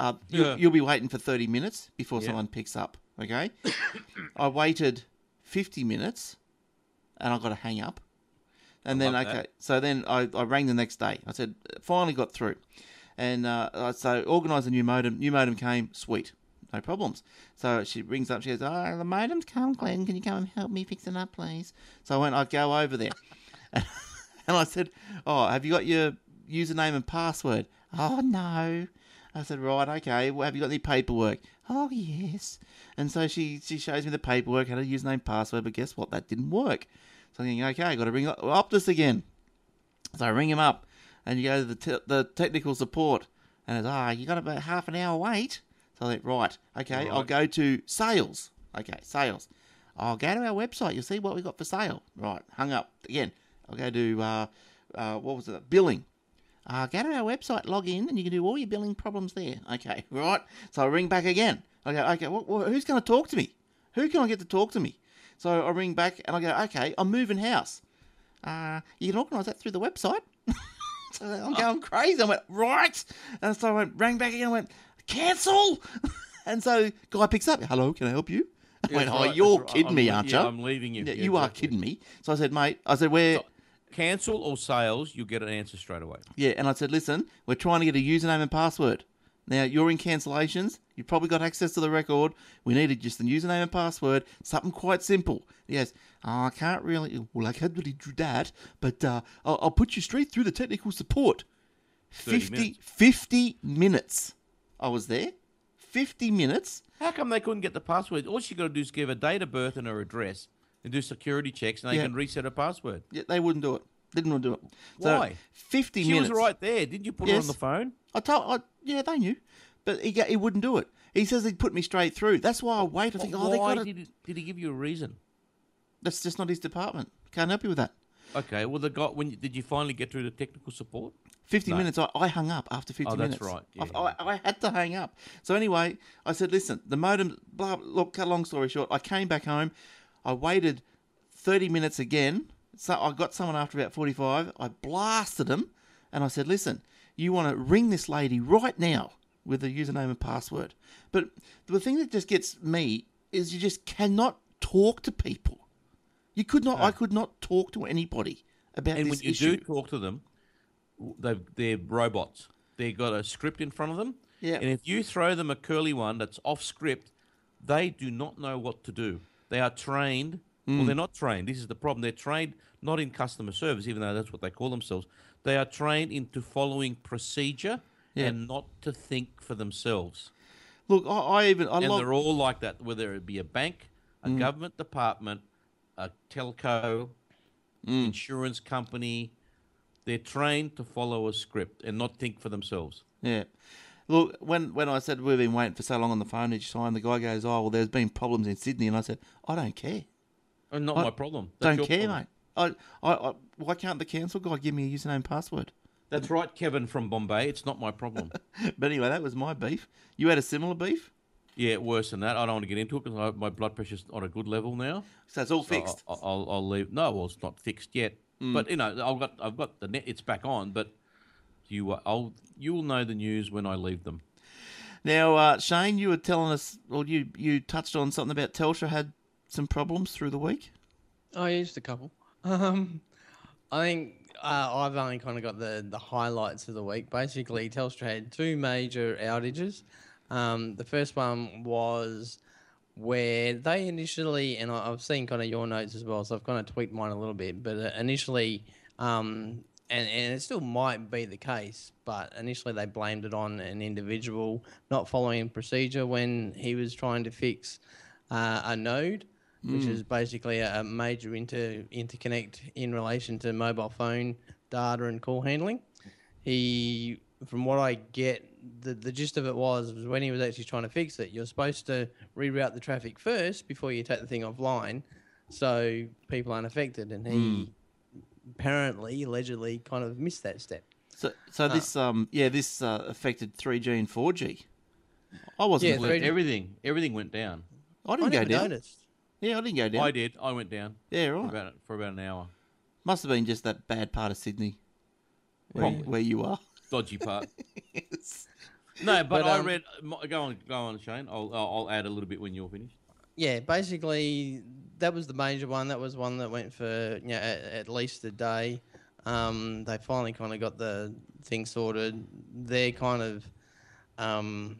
Uh, you'll, Yeah. you'll be waiting for 30 minutes before Yeah. someone picks up, okay? I waited 50 minutes and I got to hang up. And I then, okay, that. so then I, I rang the next day. I said, finally got through. And uh, I- so organised a new modem. New modem came, sweet, no problems. So she rings up, she goes, Oh, the modem's come, Glenn. Can you come and help me fix it up, please? So I went, I'd go over there. and I said, Oh, have you got your username and password? Oh, no. I said, Right, okay. Well, have you got any paperwork? Oh, yes. And so she, she shows me the paperwork, had a username, password, but guess what? That didn't work. So I'm thinking, okay, i got to ring up Optus again. So I ring him up, and you go to the, te- the technical support, and it's, ah, you got about half an hour wait. So I think, right, okay, I'll go to sales. Okay, sales. I'll go to our website. You'll see what we got for sale. Right, hung up again. I'll go to uh, uh, what was it? Billing. Uh, go to our website, log in, and you can do all your billing problems there. Okay, right. So I ring back again. I go, okay, wh- who's going to talk to me? Who can I get to talk to me? So I ring back and I go, okay, I'm moving house. Uh, you can organise that through the website. so I'm going crazy. I went, right. And so I went, rang back again. I went, cancel. and so guy picks up, hello, can I help you? I went, That's oh, right, you're right. kidding I'm me, aren't yeah, you? I'm leaving you. Yeah, Yeah, you are kidding me. So I said, mate, I said, where? Cancel or sales, you'll get an answer straight away. Yeah, and I said, listen, we're trying to get a username and password. Now, you're in cancellations. You've probably got access to the record. We needed just the username and password, something quite simple. Goes, oh, I can't really, well, I can't really do that, but uh, I'll, I'll put you straight through the technical support. 30 50 minutes. 50 minutes. I was there. 50 minutes. How come they couldn't get the password? All she got to do is give her date of birth and her address and do security checks, and they Yeah. can reset her password. Yeah, they wouldn't do it. Didn't want to do it. So, Why? 50 She minutes. was right there. Didn't you put her on the phone? I told, I, yeah, they knew, but he, he wouldn't do it. He says he'd put me straight through. That's why I wait. I think, oh, they Why got did, he, did he give you a reason? That's just not his department. Can't help you with that. Okay, well, the guy, when you, did you finally get through the technical support? 50 No. minutes, I, I hung up after 50 Oh, that's minutes. right. I- Yeah, I, I, had to hang up. So anyway, I said, listen, the modem, blah, look, cut a long story short, I came back home. I waited 30 minutes again. So I got someone after about 45. I blasted him and I said, listen, you want to ring this lady right now with a username and password. But the thing that just gets me is you just cannot talk to people. You could not, I could not talk to anybody about this. issue. And when you do talk to them, they've, they're robots. They've got a script in front of them. Yeah. And if you throw them a curly one that's off script, they do not know what to do. They are trained. Hmm. Well, they're not trained. This is the problem. They're trained not in customer service, even though that's what they call themselves. They are trained into following procedure Yeah. and not to think for themselves. Look, I, I even I and love, they're all like that, whether it be a bank, a Mm. government department, a telco, Mm. insurance company. They're trained to follow a script and not think for themselves. Yeah. Look, when when I said we've been waiting for so long on the phone each time, the guy goes, "Oh, well, there's been problems in Sydney," and I said, "I don't care. And not I my problem. That's don't care, problem. mate. I, I, I, why can't the council guy give me a username and password?" That's right, Kevin from Bombay. It's not my problem. But anyway, that was my beef. You had a similar beef, yeah, worse than that. I don't want to get into it because my blood pressure's on a good level now. so it's all So fixed. I- I'll, I'll leave. No, well, it's not fixed yet. Mm. But you know, I've got I've got the net. It's back on. But you, uh, I'll you'll know the news when I leave them. Now, uh, Shane, you were telling us, or you you touched on something about Telstra had some problems through the week. Oh, yeah, just a couple. Um, I think uh, I've only kind of got the, the highlights of the week. Basically, Telstra had two major outages. Um, the first one was where they initially, and I've seen kind of your notes as well, so I've kind of tweaked mine a little bit, but uh, initially, um, and, and it still might be the case, but initially they blamed it on an individual not following procedure when he was trying to fix uh, a node, which is basically a, a major inter interconnect in relation to mobile phone data and call handling. He, from what I get, the, the gist of it was, was when he was actually trying to fix it, you're supposed to reroute the traffic first before you take the thing offline, so people aren't affected. And he apparently, allegedly, kind of missed that step. So, so this, um, yeah, this uh, affected 3G and 4G. I wasn't. Yeah, aware- three- Everything, everything went down. I I didn't go never down. noticed. Yeah, I didn't go down. I did. I went down Yeah, for right. about for about an hour. Must have been just that bad part of Sydney where, Probably. where you are. Dodgy part. Yes. No, but, But, I um, read. Go on, go on, Shane. I'll I'll I'll add a little bit when you're finished. Yeah, basically that was the major one. That was one that went for you know, at, at least a day. Um, they finally kind of got the thing sorted. They're kind of um,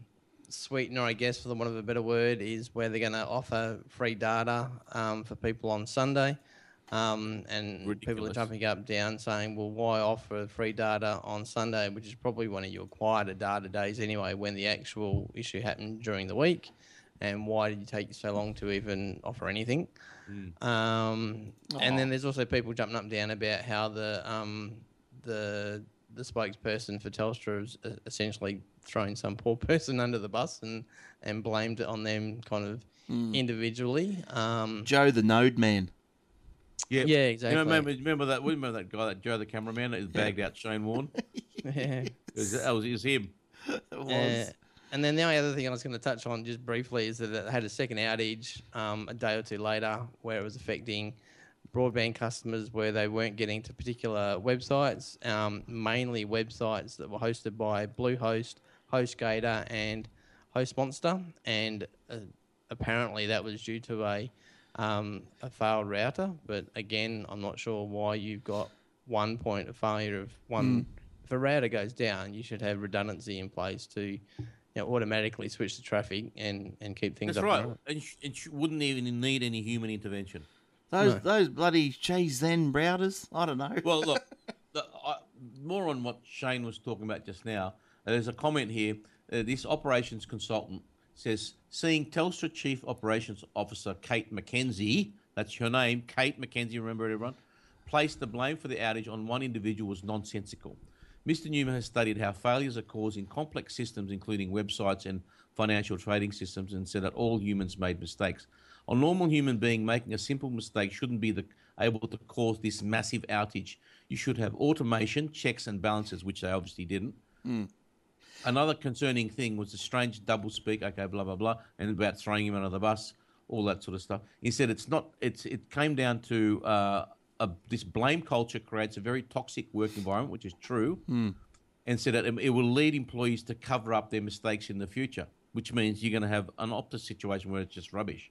sweetener, I guess, for the want of a better word, is where they're going to offer free data um, for people on Sunday. Um, and people are jumping up down saying, well, why offer free data on Sunday, which is probably one of your quieter data days anyway, when the actual issue happened during the week? And why did you take so long to even offer anything? Um, and then there's also people jumping up and down about how the um, the the spokesperson for Telstra has uh, essentially thrown some poor person under the bus and, and blamed it on them kind of individually. Um, Joe the Node Man. Yeah, Yeah, You exactly. remember, remember that? We remember that guy, that Joe, the cameraman, that is bagged out Shane Warne. yeah. It was, that was, it was him. It was. Uh, and then the only other thing I was going to touch on just briefly is that it had a second outage um, a day or two later where it was affecting broadband customers where they weren't getting to particular websites, um, mainly websites that were hosted by Bluehost, HostGator, and HostMonster. And uh, apparently that was due to a, um, a failed router. But again, I'm not sure why you've got one point of failure of one. If a router goes down, you should have redundancy in place to you know, automatically switch the traffic and, and keep things That's up. right. and running. And, sh- and sh- wouldn't even need any human intervention. Those no. those bloody cheese Zen routers. I don't know. Well, look, the, I, more on what Shane was talking about just now. Uh, There's a comment here. Uh, this operations consultant says, seeing Telstra Chief Operations Officer Kate McKenzie, that's her name, Kate McKenzie, remember it, everyone, placed the blame for the outage on one individual was nonsensical. Mr. Newman has studied how failures are caused in complex systems, including websites and financial trading systems, and said that all humans made mistakes. A normal human being making a simple mistake shouldn't be the, able to cause this massive outage. You should have automation, checks, and balances, which they obviously didn't. Another concerning thing was the strange double speak, okay, blah blah blah, and about throwing him under the bus, all that sort of stuff. He said it's not. It's it came down to uh, a, this blame culture creates a very toxic work environment, which is true, and said that it, will lead employees to cover up their mistakes in the future, which means you're going to have an opposite situation where it's just rubbish.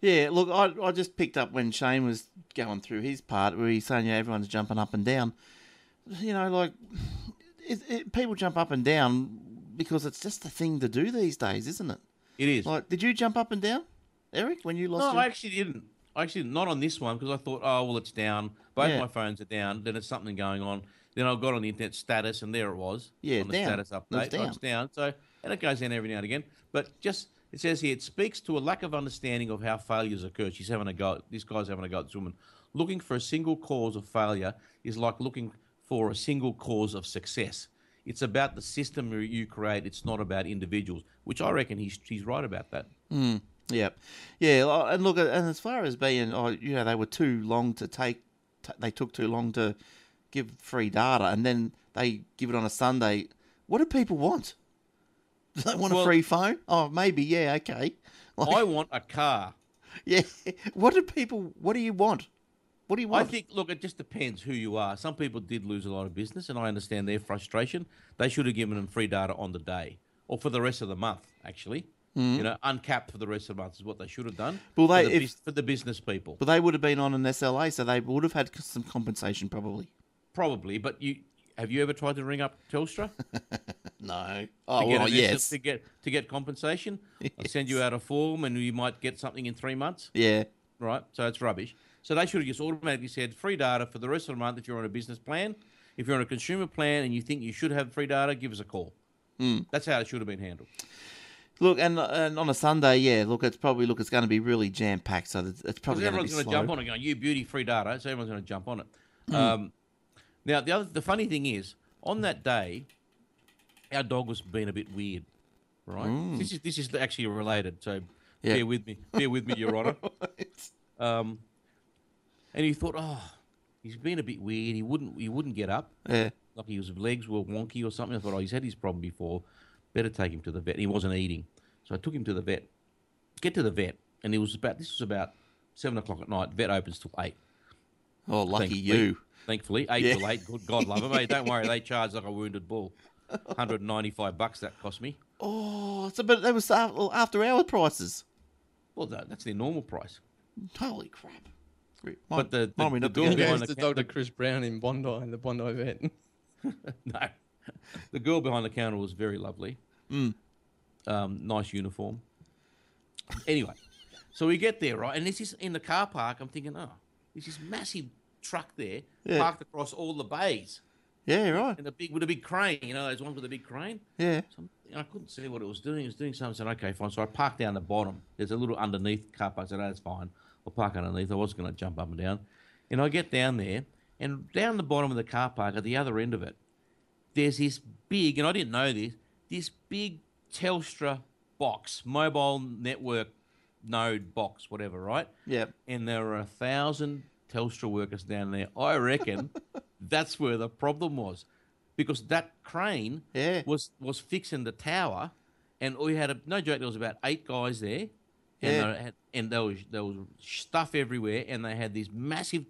Yeah, look, I, I just picked up when Shane was going through his part where he's saying, yeah, everyone's jumping up and down. You know, like, it, it, people jump up and down because it's just the thing to do these days, isn't it? It is. Like, did you jump up and down, Eric, when you lost No, your... I actually didn't. I actually didn't. on this one because I thought, oh well, it's down. Both Yeah. my phones are down. Then there's something going on. Then I got on the internet status, and there it was. Yeah, on the down. status It was update. Down. It's down. So and it goes down every now and again. But just it says here, it speaks to a lack of understanding of how failures occur. She's having a go. This guy's having a go at this woman. Looking for a single cause of failure is like looking for a single cause of success. It's about the system you- create. It's not about individuals, which I reckon he's he's right about that. Hmm, yep. Yeah, and look, and as far as being, oh, you know, they were too long to take, t- they took too long to give free data, and then they give it on a Sunday. What do people want? Do they want a free phone? Oh, maybe, yeah, okay. Like, I want a car. yeah. What do people, what do you want? What do you want? I think, look, it just depends who you are. Some people did lose a lot of business, and I understand their frustration. They should have given them free data on the day or for the rest of the month, actually. Hmm. You know, uncapped for the rest of the month is what they should have done. Well, they- for the, if- for the business people, But they would have been on an SLA, so they would have had some compensation probably. probably. But you have you ever tried to ring up Telstra? No. to Oh, get well, yes. To get to get compensation. I'll send you out a form, and you might get something in three months. Yeah. Right, so it's rubbish. So they should have just automatically said free data for the rest of the month if you're on a business plan. If you're on a consumer plan and you think you should have free data, give us a call. Hmm. That's how it should have been handled. Look, and, and on a Sunday, yeah, look, it's probably look, it's going to be really jam packed, so it's probably going to be everyone's going to jump on it, going, "You beauty, free data," so everyone's going to jump on it. Hmm. Um, now, the other, the funny thing is, on that day, our dog was being a bit weird. Right, this is this is actually related. So. Yeah. bear with me, bear with me, Your Honour. Um, and he thought, oh, he's been a bit weird. He wouldn't he wouldn't get up. yeah. Like his legs were wonky or something. I thought, oh, he's had his problem before. Better take him to the vet. He wasn't eating, so I took him to the vet. Get to the vet, and it was about this was about seven o'clock at night. Vet opens till eight. Oh, lucky thankfully. you. Thankfully, eight Yeah. till eight. Good God love him. Hey, don't worry, they charge like a wounded bull. Hundred and ninety-five bucks that cost me. Oh, so but that was after hour prices. Well, that, that's their normal price. Holy crap! Might, But the- the- might be the girl behind there. Goes the to ca- Dr. Chris Brown in Bondi, in the Bondi vet. No, the girl behind the counter was very lovely. Mm. Um, nice uniform. Anyway, so we get there right, and this is in the car park. I'm thinking, oh, there's this massive truck there Yeah. parked across all the bays, Yeah, right. and a big with a big crane. You know those ones with a big crane. Yeah. So I'm- and I couldn't see what it was doing. It was doing something. I said, okay, fine. So I parked down the bottom. There's a little underneath car park. I said, ah, oh, that's fine. I'll park underneath. I was going to jump up and down. And I get down there, and down the bottom of the car park, at the other end of it, there's this big, and I didn't know this, this big Telstra box, mobile network node box, whatever, right? Yeah. And there are a thousand Telstra workers down there. I reckon that's where the problem was, because that crane Yeah. was was fixing the tower, and we had a no joke. There was about eight guys there, and Yeah. they had, and there was there was stuff everywhere, and they had this massive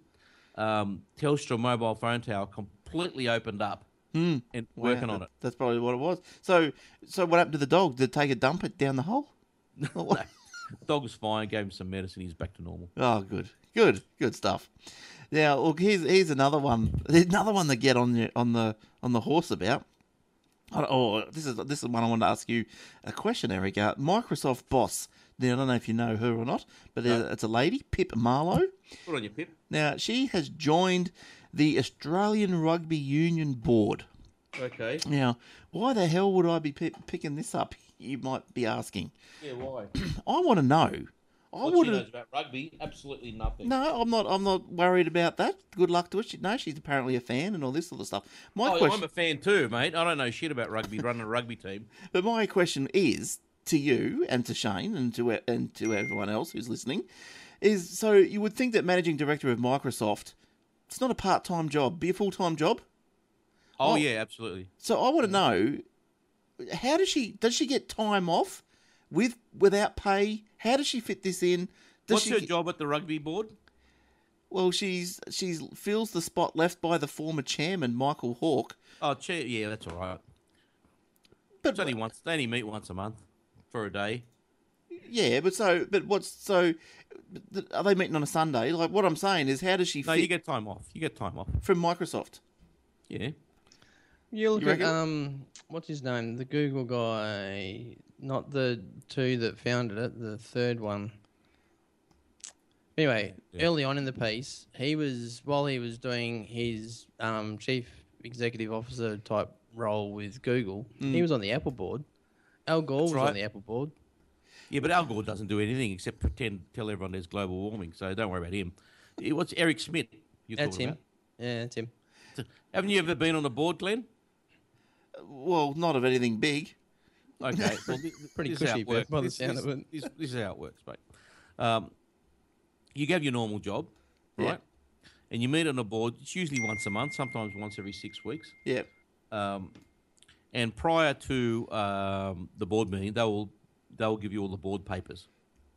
um, Telstra mobile phone tower completely opened up and working Wow, on that- it. That's probably what it was. So, so what happened to the dog? Did it take a dump it down the hole? No. Dog was fine. Gave him some medicine. He's back to normal. Oh, good, good, good stuff. Now, look, here's here's another one. There's another one to get on the on the on the horse about. Oh, this is this is one I want to ask you a question, Eric. Uh, Microsoft boss. Now, I don't know if you know her or not, but uh, it's a lady, Pip Marlow. Put on your pip. Now, she has joined the Australian Rugby Union Board. Okay. Now, why the hell would I be pi picking this up? You might be asking. Yeah. Why? I want to know. I What she knows have. about rugby? Absolutely nothing. No, I'm not. I'm not worried about that. Good luck to her. She, no, she's apparently a fan and all this sort of stuff. My Oh, question, I'm a fan too, mate. I don't know shit about rugby. Running a rugby team. but my question is to you and to Shane and to and to everyone else who's listening, is so you would think that managing director of Microsoft, it's not a part-time job, be a full-time job. Oh, Oh. yeah, absolutely. So I want to mm. know, how does she does she get time off with without pay? How does she fit this in? Does What's she her get- job at the rugby board? Well, she's she's fills the spot left by the former chairman Michael Hawker. Oh, chair. Yeah, that's all right. But It's only once. They only meet once a month for a day. yeah, but so but what's so? Are they meeting on a Sunday? Like what I'm saying is, how does she No, fit you get time off. You get time off. from Microsoft? Yeah. You look You at um, what's his name? The Google guy, not the two that founded it, the third one. Anyway, Yeah. early on in the piece, he was while he was doing his um, chief executive officer type role with Google, he was on the Apple board. Al Gore was right. on the Apple board. Yeah, but Al Gore doesn't do anything except pretend tell everyone there's global warming. So don't worry about him. What's Eric Schmidt? You're That's him. Yeah, that's him. Haven't you ever been on a board, Glenn? Well, not of anything big. Okay, well, thi- Pretty this is how cushy, it but works. by the This- sound of it. This, this is how it works, mate. Um, you have your normal job, Yeah. right? And you meet on a board. It's usually once a month, sometimes once every six weeks. Yeah, Um, and prior to um, the board meeting, they will they will give you all the board papers.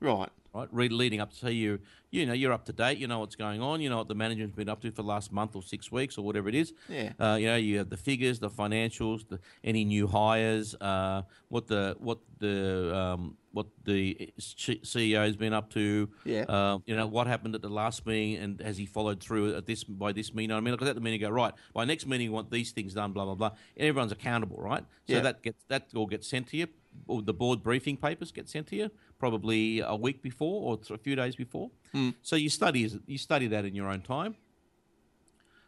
right. Right? Leading up to so you, you know, you're up to date. You know what's going on. You know what the management's been up to for the last month or six weeks or whatever it is. Yeah. Uh, you know, you have the figures, the financials, the, any new hires, uh, what the what the um, what the CEO's been up to. Yeah. Uh, you know what happened at the last meeting, and has he followed through at this by this meeting? I mean, look at the meeting, go right by next meeting, you want these things done, blah blah blah. And everyone's accountable, right? So Yeah. that gets that all gets sent to you. Or the board briefing papers get sent to you probably a week before or a few days before. So you study you study that in your own time.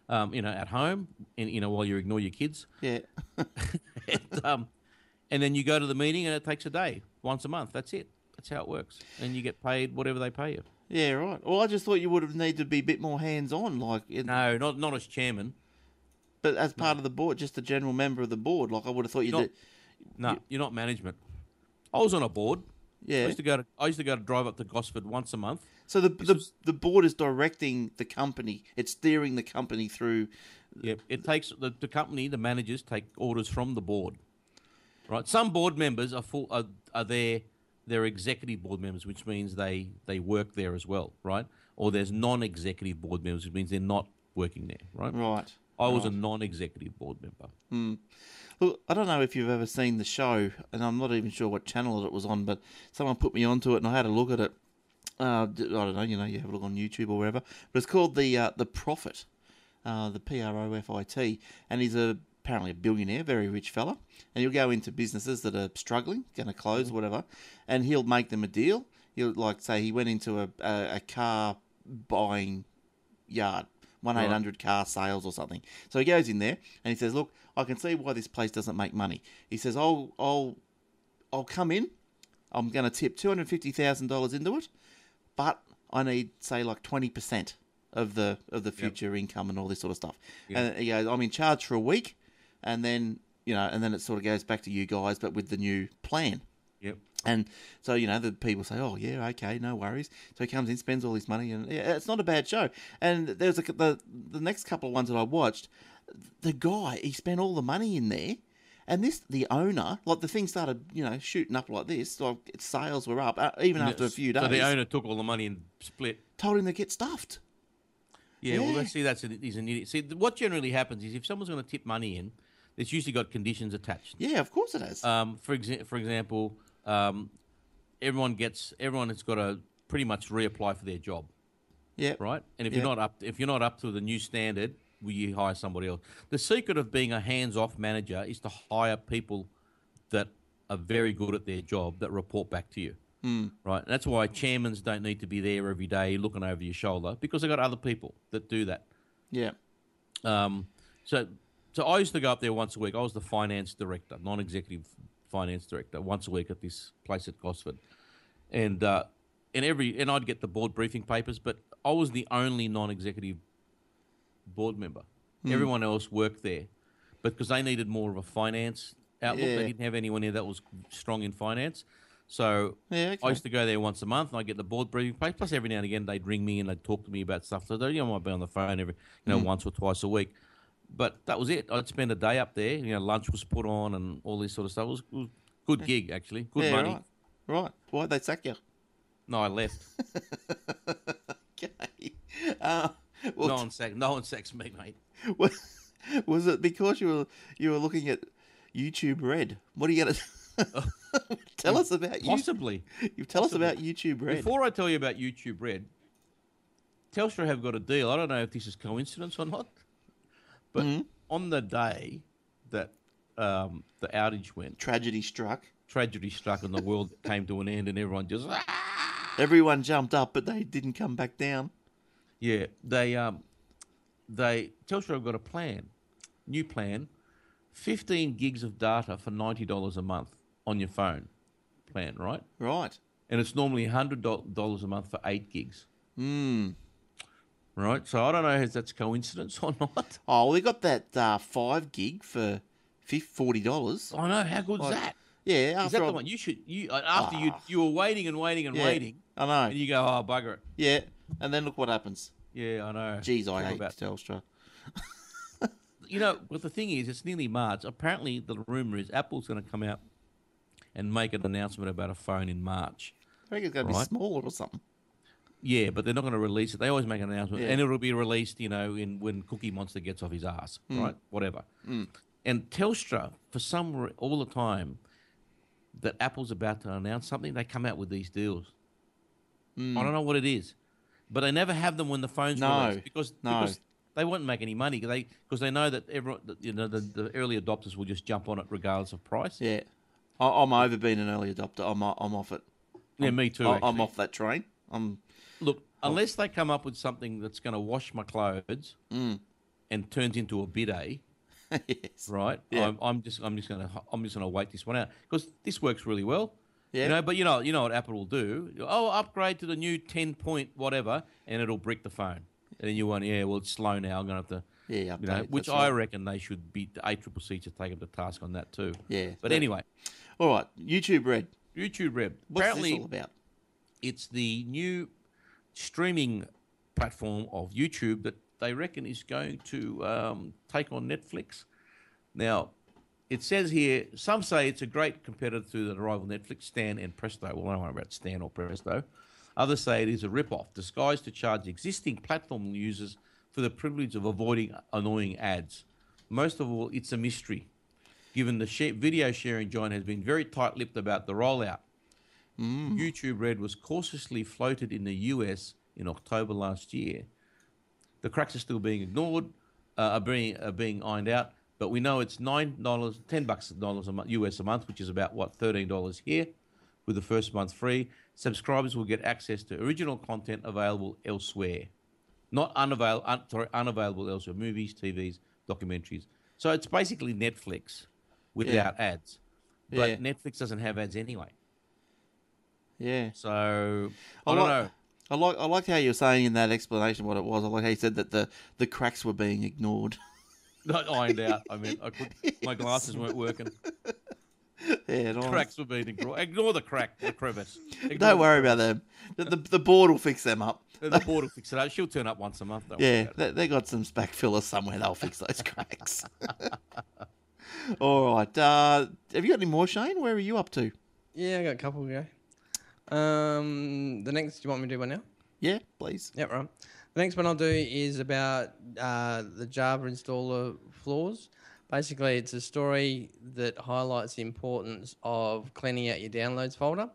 Um, you know, at home, and you know while you ignore your kids, Yeah. and, um, and then you go to the meeting, and it takes a day, once a month. That's it. That's how it works, and you get paid whatever they pay you. Yeah, right. Well, I just thought you would have needed to be a bit more hands on, like, in, No, not not as chairman. but as part of the board, just a general member of the board. Like, I would have thought you did. No, you're not management. I was on a board. I Yeah. used to go to I used to go to drive up to Gosford once a month. So the the, was- the board is directing the company. It's steering the company through. Yep. It takes the, the company, the managers take orders from the board. Right. Some board members are full are, are there they're executive board members, which means they, they work there as well, right? Or there's non executive board members, which means they're not working there, right? Right. I was a non executive board member. Hmm. Look, I don't know if you've ever seen the show, and I'm not even sure what channel it was on, but someone put me onto it, and I had a look at it. Uh, I don't know, you know, you have a look on YouTube or wherever, but it's called the uh, the Profit, uh, the P R O F I T, and he's a apparently a billionaire, very rich fella, and he'll go into businesses that are struggling, going to close, whatever, and he'll make them a deal. He'll like say he went into a a, a car buying yard, one eight hundred car sales or something. So he goes in there and he says, "Look, I can see why this place doesn't make money." He says, "I'll I'll I'll come in. I'm going to tip two hundred fifty thousand dollars into it, but I need say like twenty percent of the of the future income and all this sort of stuff." And he goes, "I'm in charge for a week, and then you know, and then it sort of goes back to you guys, but with the new plan." And so, you know, the people say, oh, yeah, okay, no worries. So he comes in, spends all his money, and yeah, it's not a bad show. And there's a, the, the next couple of ones that I watched, the guy, he spent all the money in there. And this, the owner, like the thing started, you know, shooting up like this. Like sales were up, uh, even after a few days. So the owner took all the money and split. told him to get stuffed. Yeah, well, let's see, that's an, he's an idiot. See, what generally happens is if someone's going to tip money in, it's usually got conditions attached. Yeah, of course it has. Um, for exa- for example, um, everyone gets everyone has got to pretty much reapply for their job, yeah, right? And if Yeah. you're not up, if you're not up to the new standard, will you hire somebody else? The secret of being a hands-off manager is to hire people that are very good at their job that report back to you. Right, that's why chairmans don't need to be there every day looking over your shoulder because they've got other people that do that. yeah, Um, so, so I used to go up there once a week. I was the finance director, non-executive finance director, once a week at this place at Gosford, and uh, and every and I'd get the board briefing papers, but I was the only non-executive board member. Everyone else worked there, but because they needed more of a finance outlook, Yeah. they didn't have anyone there that was strong in finance. So Yeah, okay. I used to go there once a month, and I get the board briefing paper. Plus, every now and again, they'd ring me and they'd talk to me about stuff. So they, you know, I might be on the phone every, you know, Hmm. once or twice a week. But that was it. I'd spend a day up there. You know, lunch was put on and all this sort of stuff. It was, it was a good gig actually, good yeah, money. right, right. Why'd they sack you? No, I left. Okay. Uh, well, no one sacked. No one sacks me, mate. Was, was it because you were you were looking at YouTube Red? What are you gonna tell us about you? Possibly. You tell us about YouTube Red. Before I tell you about YouTube Red, Telstra have got a deal. I don't know if this is coincidence or not, but Mm-hmm. on the day that um, the outage went, Tragedy struck. tragedy struck and the world came to an end, and everyone just "Ah!" Everyone jumped up, but they didn't come back down. yeah. They um, they Telstra have got a plan, new plan, fifteen gigs of data for ninety dollars a month on your phone, plan right, Right. and it's normally hundred dollars a month for eight gigs. Hmm. Right, so I don't know if that's coincidence or not. Oh, we got that uh, five gig for forty dollars. I know how good's Like, that? Yeah. Is that I- the one you should you uh, after you you were waiting and waiting and Yeah, waiting, I know. and you go oh bugger it. Yeah. And then look what happens. Yeah, I know. Jeez, I Talk hate about Telstra. you know, but the thing is, it's nearly March. Apparently, the rumor is Apple's going to come out and make an announcement about a phone in March. I think it's going to be Right. smaller or something. Yeah, but they're not going to release it. They always make an announcement, Yeah. and it'll be released, you know, in when Cookie Monster gets off his ass, Hmm. right? Whatever. And Telstra, for some re- all the time that Apple's about to announce something, they come out with these deals. Hmm. I don't know what it is, but they never have them when the phone's No. released because No. because they won't make any money. They because they know that everyone, you know, the, the early adopters will just jump on it regardless of price. Yeah. I, I'm over being an early adopter. I'm, I'm off it. Yeah, me too. I, I'm off that train. I'm. Look, unless they come up with something that's going to wash my clothes Mm. and turns into a bidet, yes. right? Yeah. I'm, I'm just I'm just going to I'm just going to wait this one out because this works really well. Yeah. You know, but you know you know what Apple will do? Oh, upgrade to the new ten point whatever, and it'll brick the phone. And then you want, yeah, well, it's slow now. I'm going to have to, Yeah, you know, update, which I right. reckon they should be. The ACCC should take up the task on that too. Yeah. But that- anyway, All right. YouTube Red. YouTube Red. What's Apparently, this all about? it's the new streaming platform of YouTube that they reckon is going to um, take on Netflix. Now, it says here some say it's a great competitor to the rival Netflix, Stan and Presto. Well, I don't know about Stan or Presto. Others say it is a rip-off, disguised to charge existing platform users for the privilege of avoiding annoying ads. Most of all, it's a mystery, given the video sharing giant has been very tight-lipped about the rollout. YouTube Red was cautiously floated in the US in October last year. The cracks are still being ignored, uh, are being are being ironed out, but we know it's nine dollars, ten bucks dollars a month, US a month, which is about what thirteen dollars here, with the first month free. Subscribers will get access to original content available elsewhere, not unavailable, un, sorry, unavailable elsewhere, movies, TVs, documentaries. So it's basically Netflix without ads, but Yeah. Netflix doesn't have ads anyway. Yeah. So I, I don't like- know. I like I liked how you were saying in that explanation what it was. I like how you said that the, the cracks were being ignored. Not ironed out. I mean, I could, my glasses weren't working. yeah, nice. Cracks were being ignored. Ignore the crack, the crevice. Ignore Don't the worry about them. The, the, the board will fix them up. The board will fix it up. She'll turn up once a month. Don't Yeah, they, they got some spack fillers somewhere. They'll fix those cracks. All right. Uh, have you got any more, Shane? Where are you up to? Yeah, I got a couple to go. Um, the next, do you want me to do one now? Yeah, please. Yep, right. The next one I'll do is about uh, the Java installer flaws. Basically, it's a story that highlights the importance of cleaning out your downloads folder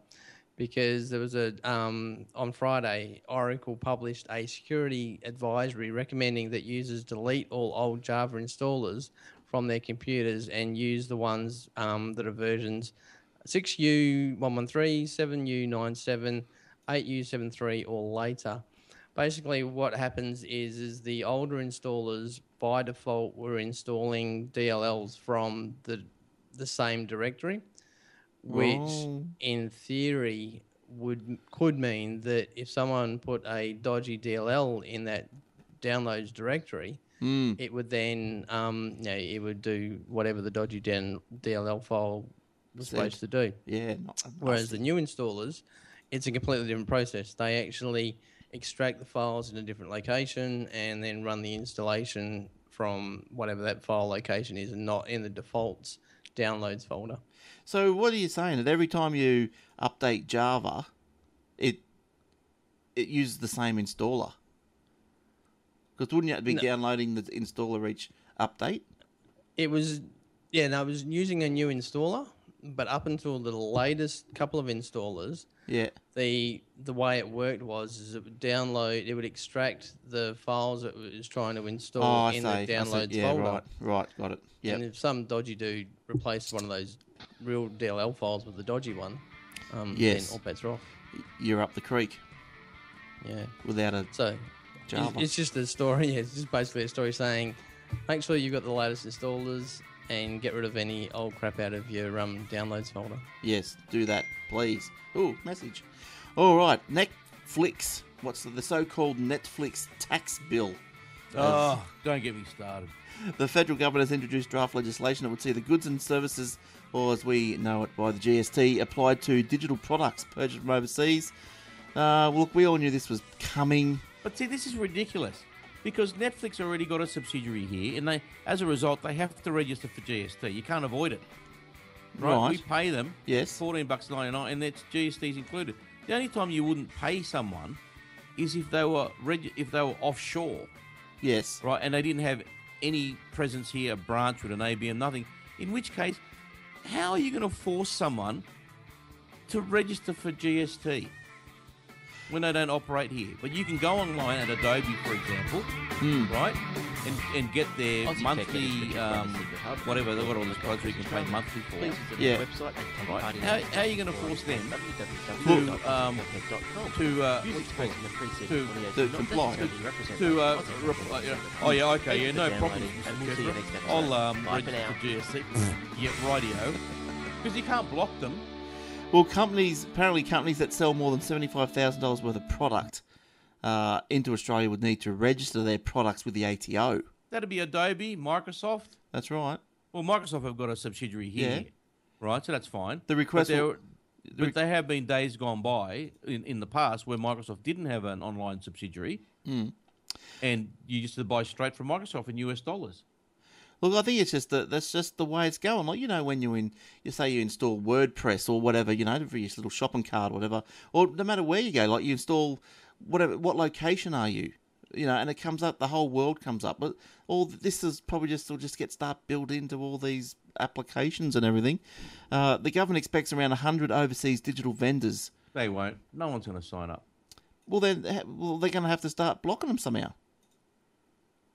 because there was a um, on Friday Oracle published a security advisory recommending that users delete all old Java installers from their computers and use the ones um, that are versions 6U113, 7U97, 8U73 or later. Basically, what happens is is the older installers by default were installing DLLs from the the same directory, which Oh. in theory would could mean that if someone put a dodgy DLL in that downloads directory, Mm. it would then um, you know, it would do whatever the dodgy DLL file Said. supposed to do. Yeah. Not, Whereas the new installers, it's a completely different process. They actually extract the files in a different location and then run the installation from whatever that file location is and not in the defaults downloads folder. So what are you saying? That every time you update Java, it it uses the same installer? Because wouldn't you be No. downloading the installer each update? It was, yeah, no, I was using a new installer, but up until the latest couple of installers, Yeah. the the way it worked was is it would download, it would extract the files it was trying to install Oh, in the downloads Yeah, folder. right. Right. Got it. Yeah. And if some dodgy dude replaced one of those real DLL files with the dodgy one, um, Yes. then all bets are off. You're up the creek Yeah. without a So it's, Java. it's just a story. Yeah, It's just basically a story saying, make sure you've got the latest installers and get rid of any old crap out of your um, downloads folder. Yes, do that, please. Oh, message. All right, Netflix. What's the, the so-called Netflix tax bill? Oh, don't get me started. The federal government has introduced draft legislation that would see the goods and services, or as we know it by the GST, applied to digital products purchased from overseas. Uh, look, we all knew this was coming. But see, this is ridiculous because Netflix already got a subsidiary here, and they, as a result, they have to register for GST. You can't avoid it. Right? Right. We pay them Yes. fourteen bucks ninety nine, and it's GST's included. The only time you wouldn't pay someone is if they were reg- if they were offshore, Yes. right, and they didn't have any presence here, a branch with an ABN, nothing. In which case, how are you going to force someone to register for GST when they don't operate here? But you can go online at Adobe, for example, right, and, and get their Aussie monthly, um, whatever they've got all these products we can pay monthly for. Please Yeah. website Right. How- how are you gonna force them to, um, to, uh, Use what's it expressing called? To- to comply. to uh, rep- uh, yeah. Industry. oh yeah okay yeah no for problem downloading, and we'll see you next episode. I'll um, Bye for register. GSC yeah radio because you can't block them Well, companies apparently companies that sell more than seventy five thousand dollars worth of product uh, into Australia would need to register their products with the ATO. that'd be Adobe Microsoft That's right. well Microsoft have got a subsidiary here Yeah. right so that's fine The request but, there, will- but they have been days gone by in, in the past where Microsoft didn't have an online subsidiary Hmm. and you used to buy straight from Microsoft in US dollars Look, I think it's just that that's just the way it's going. Like you know, when you in you say you install WordPress or whatever, you know, for your little shopping cart, or whatever, or no matter where you go, like you install whatever. What location are you? You know, and it comes up. The whole world comes up. But all this is probably just will just get start built into all these applications and everything. Uh, the government expects around hundred overseas digital vendors. they won't no one's going to sign up Well, then, well, they're going to have to start blocking them somehow.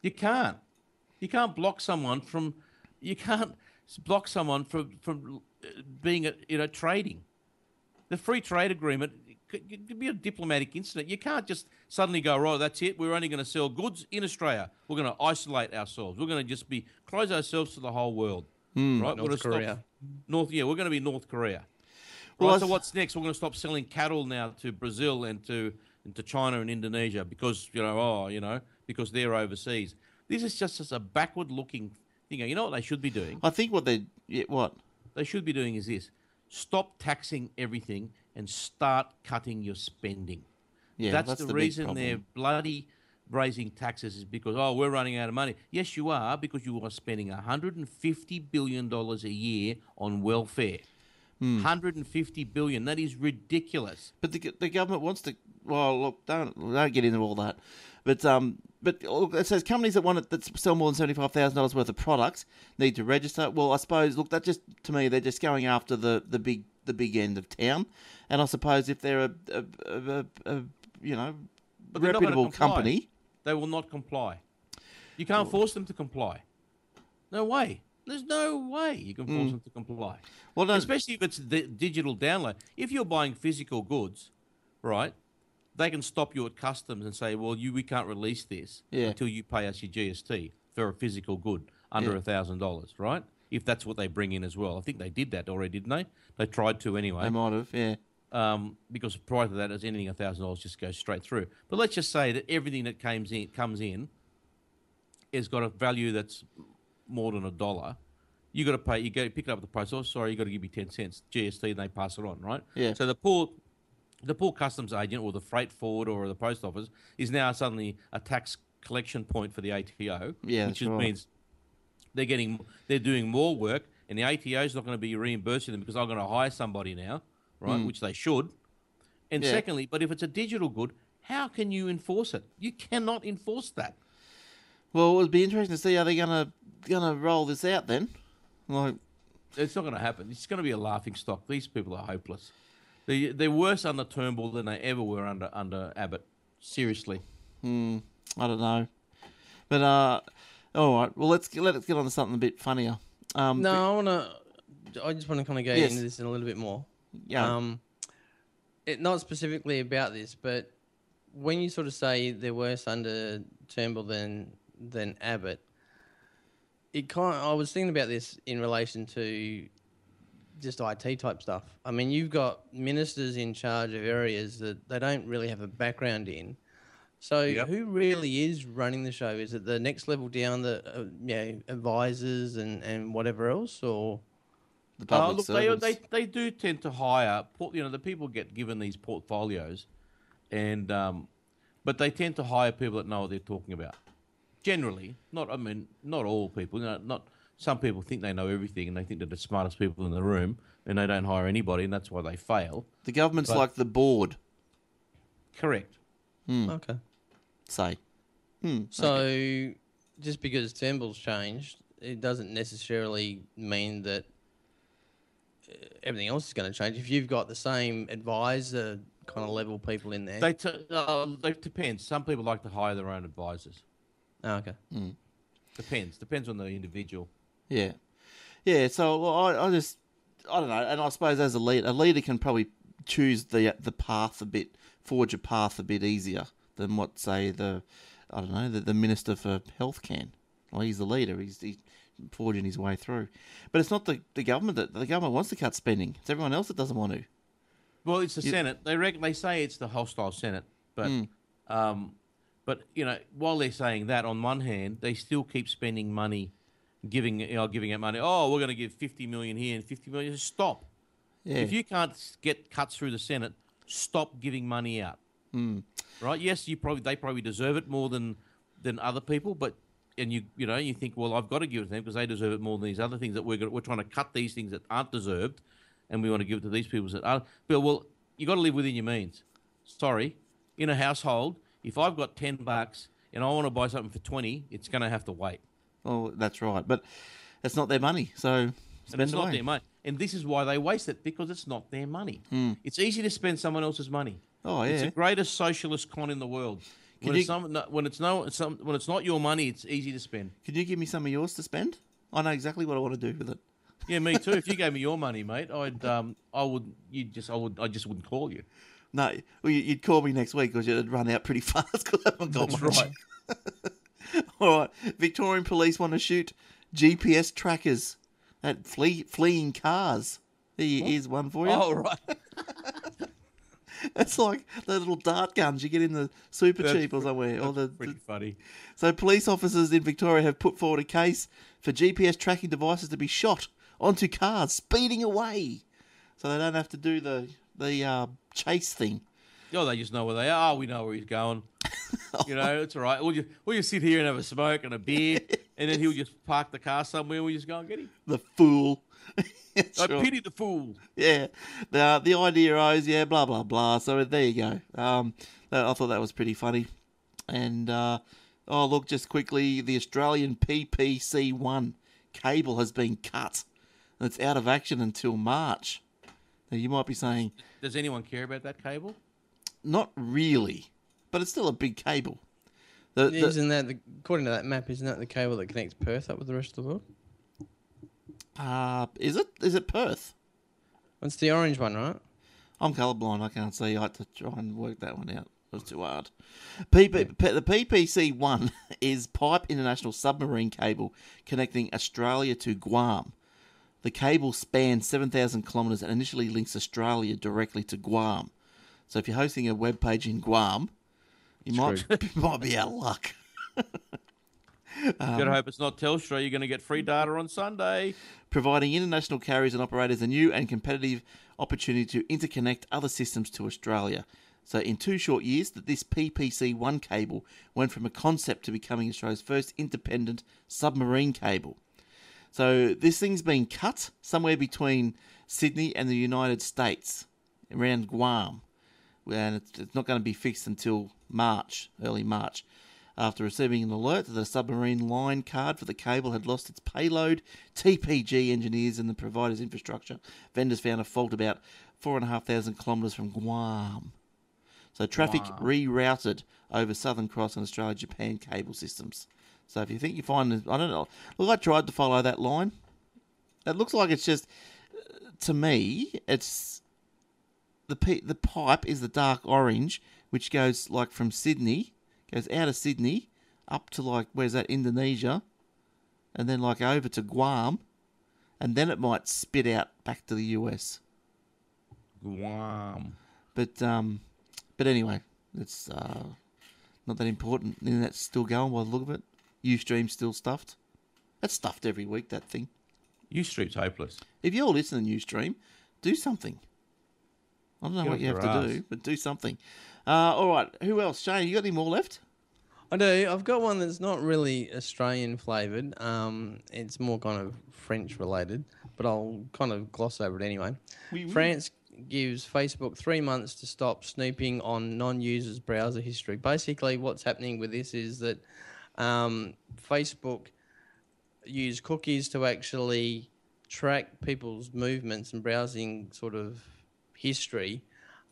You can't. You can't block someone from. You can't block someone from from uh, being a, you know trading. The free trade agreement could, could be a diplomatic incident. You can't just suddenly go right. That's it. We're only going to sell goods in Australia. We're going to isolate ourselves. We're going to just be close ourselves to the whole world. Right? We're North gonna stop- Korea. North. Yeah, we're going to be North Korea. Right, I so what's next? We're going to stop selling cattle now to Brazil and to and to China and Indonesia because you know, oh, you know, because they're overseas. This is just as a backward-looking thing. You know what they should be doing? I think what they yeah, what They should be doing is this: stop taxing everything and start cutting your spending. yeah, that's, that's, the, big reason they're bloody raising taxes is because oh we're running out of money. Yes, you are because you are spending 150 billion dollars a year on welfare. Hmm. 150 billion. That is ridiculous. But the the government wants to. Well, look, don't don't get into all that. But um, but look, it says companies that want it, that sell more than seventy five thousand dollars worth of products need to register. Well, I suppose look, that just to me they're just going after the, the big the big end of town, and I suppose if they're a, a, a, a, you know But they're not gonna reputable company, They will not comply. You can't force them to comply. No way. There's no way you can force them to comply. well, no, Especially if it's the digital download. If you're buying physical goods, right, they can stop you at customs and say, well, you we can't release this Yeah. until you pay us your GST for a physical good under a thousand dollars, right? If that's what they bring in as well. I think they did that already, didn't they? They tried to anyway they might have, yeah. um, because prior to that, as anything a thousand dollars just goes straight through. But let's just say that everything that comes in comes in has got a value that's more than a dollar. You got to pay. You go pick it up at the post office. Sorry, you got to give me ten cents GST, and they pass it on, right? Yeah. So the poor, the poor customs agent or the freight forward or the post office is now suddenly a tax collection point for the ATO. Yeah, which right. means they're getting they're doing more work, and the ATO is not going to be reimbursing them because I'm going to hire somebody now, right? Mm. Which they should. And. Yeah. secondly, but if it's a digital good, how can you enforce it? You cannot enforce that. Well, it would be interesting to see how they're gonna gonna roll this out then. Like, It's not going to happen. It's going to be a laughing stock. These people are hopeless. They they're worse under Turnbull than they ever were under under Abbott. Seriously. I don't know, but uh, all right. Well, let's get, let's get on to something a bit funnier. Um, No, I want to. I just want to kind of go Yes. into this in a little bit more. yeah, Um, it not specifically about this, but when you sort of say they're worse under Turnbull than than Abbott, it kind. I was thinking about this in relation to just IT type stuff. I mean, you've got ministers in charge of areas that they don't really have a background in. So Yep. who really is running the show? Is it the next level down, the uh, you know, advisors and, and whatever else, or the Uh, public look, they, they they do tend to hire. You know, the people get given these portfolios, and um, but they tend to hire people that know what they're talking about. Generally, not I mean, not all people. You know, not some people think they know everything and they think they're the smartest people in the room and they don't hire anybody and that's why they fail. The government's But- like the board, Correct. Okay. say. So, just because Turnbull's changed, it doesn't necessarily mean that uh, everything else is going to change. If you've got the same advisor kind of level people in there, They t- uh, it depends. Some people like to hire their own advisors. oh, okay. Depends. Depends on the individual. Yeah, yeah. So well, I, I just, I don't know, and I suppose as a leader, a leader can probably choose the the path a bit, forge a path a bit easier than what say the, I don't know, the, the minister for health can. Well, he's the leader. He's, he's forging his way through, but it's not the the government that the government wants to cut spending. It's everyone else that doesn't want to. Well, it's the Senate. They reckon, they say it's the hostile Senate, but um, but you know, while they're saying that, on one hand, they still keep spending money, giving you know, giving out money. Oh, we're going to give fifty million here and fifty million. Stop. Yeah. If you can't get cuts through the Senate, stop giving money out. Hmm. Right? Yes, you probably they probably deserve it more than than other people, but and you you know you think, well, I've got to give it to them because they deserve it more than these other things that we're gonna, we're trying to cut these things that aren't deserved, and we want to give it to these people that are. But well, you got to live within your means. Sorry, in a household, if I've got ten bucks and I want to buy something for twenty, it's going to have to wait. Well, that's right, but it's not their money, so spend it's not away. their money. And this is why they waste it because it's not their money. It's easy to spend someone else's money. Oh yeah, It's the greatest socialist con in the world. Can When, you- it's, some, no, when it's no, some, when it's not your money, it's easy to spend. can you give me some of yours to spend? I know exactly what I want to do with it. Yeah, me too. if you gave me your money, mate, I'd, um, I would, you just, I would, I just wouldn't call you. No, well, you- you'd call me next week because you'd run out pretty fast because I haven't got That's much. right. All right, Victorian police want to shoot GPS trackers at flee, fleeing cars. Here is one for you. Oh, right. It's like the little dart guns you get in the super That's cheap or somewhere. Or the, Pretty the- funny. so police officers in Victoria have put forward a case for GPS tracking devices to be shot onto cars speeding away, so they don't have to do the the uh, chase thing. Oh, they just know where they are. We know where he's going. You know, it's all right. We'll just, we'll just sit here and have a smoke and a beer, and then he'll just park the car somewhere and we just go and get him. The fool. I pity the fool. yeah, the the idea is yeah, blah blah blah. So there you go. Um, I thought that was pretty funny. And uh, oh look, just quickly, the Australian PPC one cable has been cut. And it's out of action until March. Now you might be saying, Does anyone care about that cable? not really, but it's still a big cable. The, the- Isn't that the, according to that map? Isn't that the cable that connects Perth up with the rest of the world? uh, is it is it Perth? It's the orange one, right? I'm colourblind. I can't see. I had to try and work that one out. It was too hard. PP, P- the PPC one is Pipe International Submarine Cable connecting Australia to Guam. The cable spans 7,000 kilometres and initially links Australia directly to Guam. So if you're hosting a web page in Guam, you might might be out of luck. Um, Gotta hope it's not Telstra. You're going to get free data on Sunday. providing international carriers and operators a new and competitive opportunity to interconnect other systems to Australia. So, in two short years, that this PPC1 cable went from a concept to becoming Australia's first independent submarine cable. So, this thing's been cut somewhere between Sydney and the United States, around Guam, and it's, it's not going to be fixed until March, early March. After receiving an alert that a submarine line card for the cable had lost its payload, TPG engineers and the provider's infrastructure vendors found a fault about 4,500 kilometres from Guam. So traffic rerouted over Southern Cross and Australia Japan cable systems. So if you think you find, I don't know, look, I tried to follow that line. It looks like it's just, to me, it's the the pipe is the dark orange, which goes like from Sydney, goes out of Sydney up to like where's that Indonesia, and then like over to Guam, and then it might spit out back to the US. Guam. But um, but anyway, it's uh, not that important. The internet's still going by the look of it. UStream's still stuffed. That's stuffed every week. That thing. Ustream's hopeless. If you're listening to Ustream, do something. I don't know Get what you have to do, but do something. Uh, all right. Who else? Shane, you got any more left? I do. I've got one that's not really Australian flavoured. Um, it's more kind of French related, but I'll kind of gloss over it anyway. Oui, oui. France gives Facebook three months to stop snooping on non-users' browser history. Basically, what's happening with this is that um, Facebook use cookies to actually track people's movements and browsing sort of history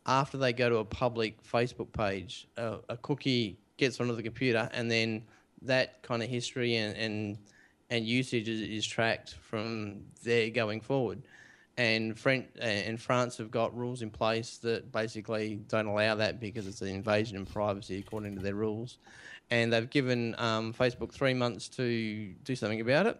after they go to a public Facebook page. A cookie gets onto the computer, and then that kind of history and and, and usage is, is tracked from there going forward. And French and France have got rules in place that basically don't allow that because it's an invasion of privacy according to their rules. And they've given um, Facebook three months to do something about it.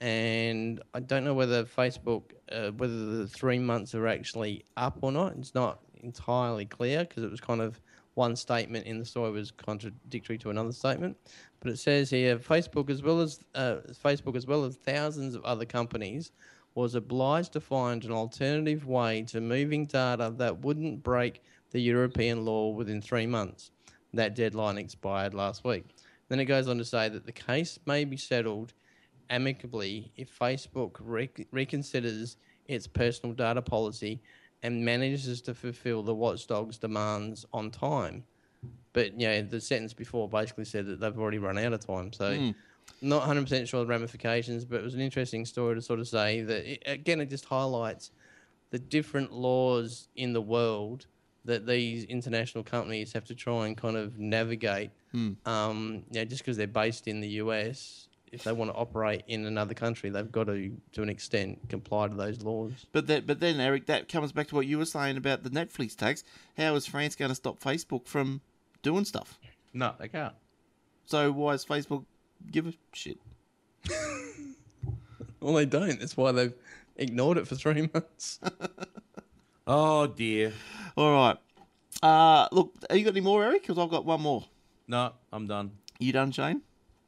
And I don't know whether Facebook, uh, whether the three months are actually up or not. It's not entirely clear because it was kind of one statement in the story was contradictory to another statement. But it says here, Facebook as well as uh, Facebook as well as thousands of other companies was obliged to find an alternative way to moving data that wouldn't break the European law within three months. That deadline expired last week. Then it goes on to say that the case may be settled amicably if Facebook rec- reconsiders its personal data policy and manages to fulfill the watchdog's demands on time. But you know, the sentence before basically said that they've already run out of time. So, not 100% sure of the ramifications, but it was an interesting story to sort of say that, it, again, it just highlights the different laws in the world that these international companies have to try and kind of navigate. Um, you know, just because they're based in the US, if they want to operate in another country, they've got to, to an extent, comply to those laws. But that, but then Eric, that comes back to what you were saying about the Netflix tax. How is France going to stop Facebook from doing stuff? No, they can't. So why is Facebook give a shit? Well, they don't. That's why they've ignored it for three months. Oh dear. All right. Uh, look, have you got any more, Eric? Because I've got one more. No, I'm done. You done, Shane?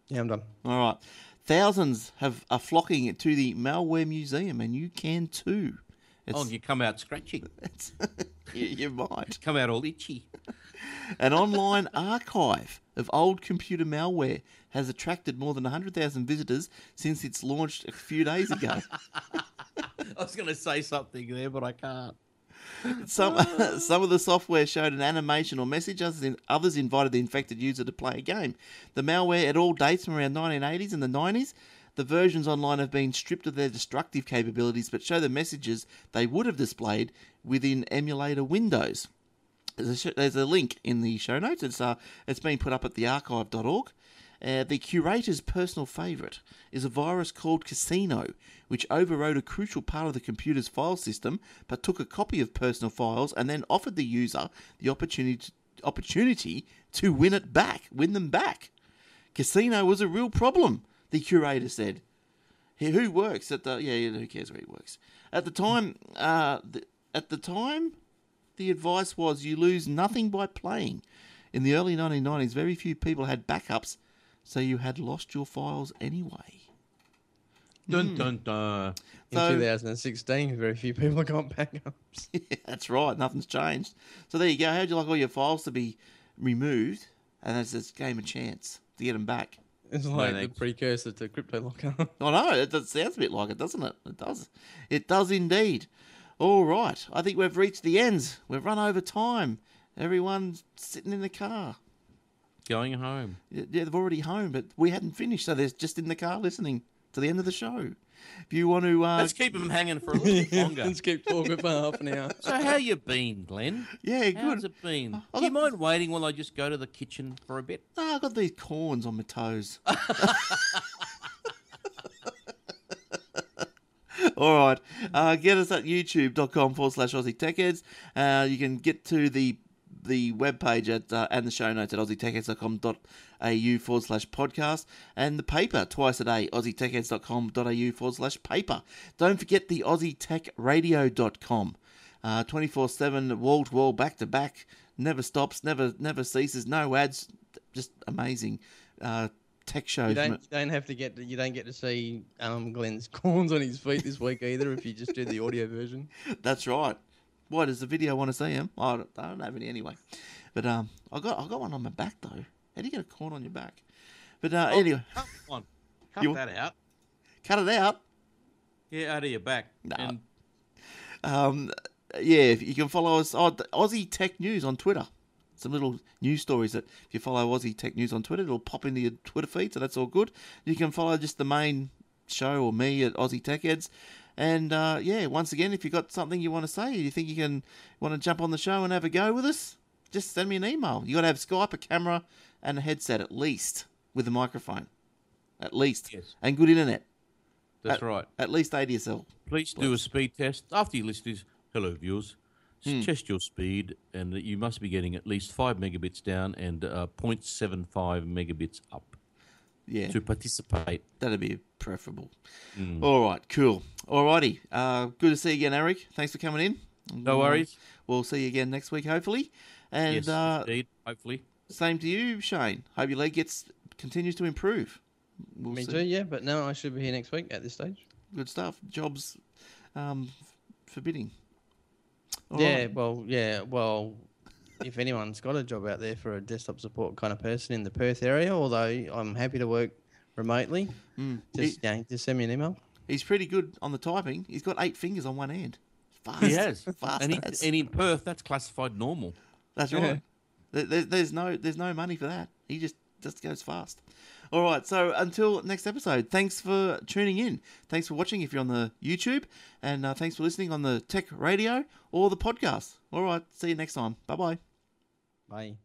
Yeah, I'm done. All right. Thousands have are flocking to the Malware Museum, and you can too. It's, Oh, you come out scratching. you, you might. Come out all itchy. An online archive of old computer malware has attracted more than 100,000 visitors since its launched a few days ago. I was going to say something there, but I can't. Some some of the software showed an animation or message, others, in, others invited the infected user to play a game. The malware at all dates from around 1980s and the 90s. The versions online have been stripped of their destructive capabilities, but show the messages they would have displayed within emulator windows. There's a, sh- there's a link in the show notes. It's uh, it's been put up at thearchive.org. Uh, the curator's personal favourite is a virus called Casino, which overrode a crucial part of the computer's file system, but took a copy of personal files and then offered the user the opportunity to, opportunity to win it back, win them back. Casino was a real problem, the curator said. Who works at the? Yeah, yeah, who cares where he works? At the time, uh, the, at the time, the advice was you lose nothing by playing. In the early 1990s, very few people had backups, so you had lost your files anyway. Dun hmm. dun dun. In So- 2016, very few people got backups. Yeah, that's right. Nothing's changed. So there you go. How'd you like all your files to be removed? And that's this game of chance to get them back. It's like the precursor to Crypto Locker. I know. It does, sounds a bit like it, doesn't it? It does. It does indeed. All right. I think we've reached the ends. We've run over time. Everyone's sitting in the car. Going home. Yeah, they've already home, but we hadn't finished, so they're just in the car listening to the end of the show. If you want to, uh, Let's keep them hanging for a little bit longer. Let's keep talking for half an hour. So how you been, Glenn? yeah, good. How's it been? I Do you got- mind waiting while I just go to the kitchen for a bit? Oh, I got these corns on my toes. All right. Uh, get us at youtube.com forward slash Aussie Tech Heads. Uh, you can get to the the webpage at uh, and the show notes at aussietechheads.com.au forward slash podcast and the paper twice a day, aussietechheads.com.au forward slash paper. Don't forget the aussietechradio.com. Uh, 24-7, wall to wall, back to back, never stops, never never ceases, no ads, just amazing uh, tech shows. You don't, you don't have to get to, you don't get to see um, Glenn's corns on his feet this week either if you just do the audio version. That's right. Why does the video want to see him? I don't, I don't have any anyway. But um, I got I got one on my back though. How do you get a corn on your back? But uh, anyway, Come on, cut You- that out. cut it out. Yeah, out of your back. No. And Um, yeah, if you can follow us on Aussie Tech News on Twitter. Some little news stories that if you follow Aussie Tech News on Twitter, it'll pop into your Twitter feed, so that's all good. You can follow just the main show or me at Aussie Tech Heads. And uh, yeah, once again, if you've got something you want to say, you think you can want to jump on the show and have a go with us, just send me an email. You got to have Skype, a camera, and a headset at least with a microphone, at least, Yes. and good internet. that's at, right. At least ADSL. Please do a speed test after you list this. Hello, viewers. Hmm. Test your speed, and you must be getting at least five megabits down and uh, 0.75 megabits up Yeah. to participate. That'd be preferable. All right, cool. Alrighty. Uh, good to see you again, Eric. Thanks for coming in. No worries. We'll see you again next week, hopefully. And yes, uh, indeed. Hopefully. same to you, Shane. Hope your leg gets continues to improve. We'll Me see. too, yeah. But no, I should be here next week at this stage. Good stuff. Jobs um, forbidding. All yeah, right. well, yeah, well, if anyone's got a job out there for a desktop support kind of person in the Perth area, although I'm happy to work remotely, just yeah, just send me an email. He's pretty good on the typing. He's got eight fingers on one hand. Fast. He has. Fast. and, he, and in Perth, that's classified normal. That's right. There, there- there's no there's no money for that. He just just goes fast. All right. So until next episode, thanks for tuning in. Thanks for watching if you're on the YouTube, and uh, thanks for listening on the Tech Radio or the podcast. All right. See you next time. Bye bye. Bye.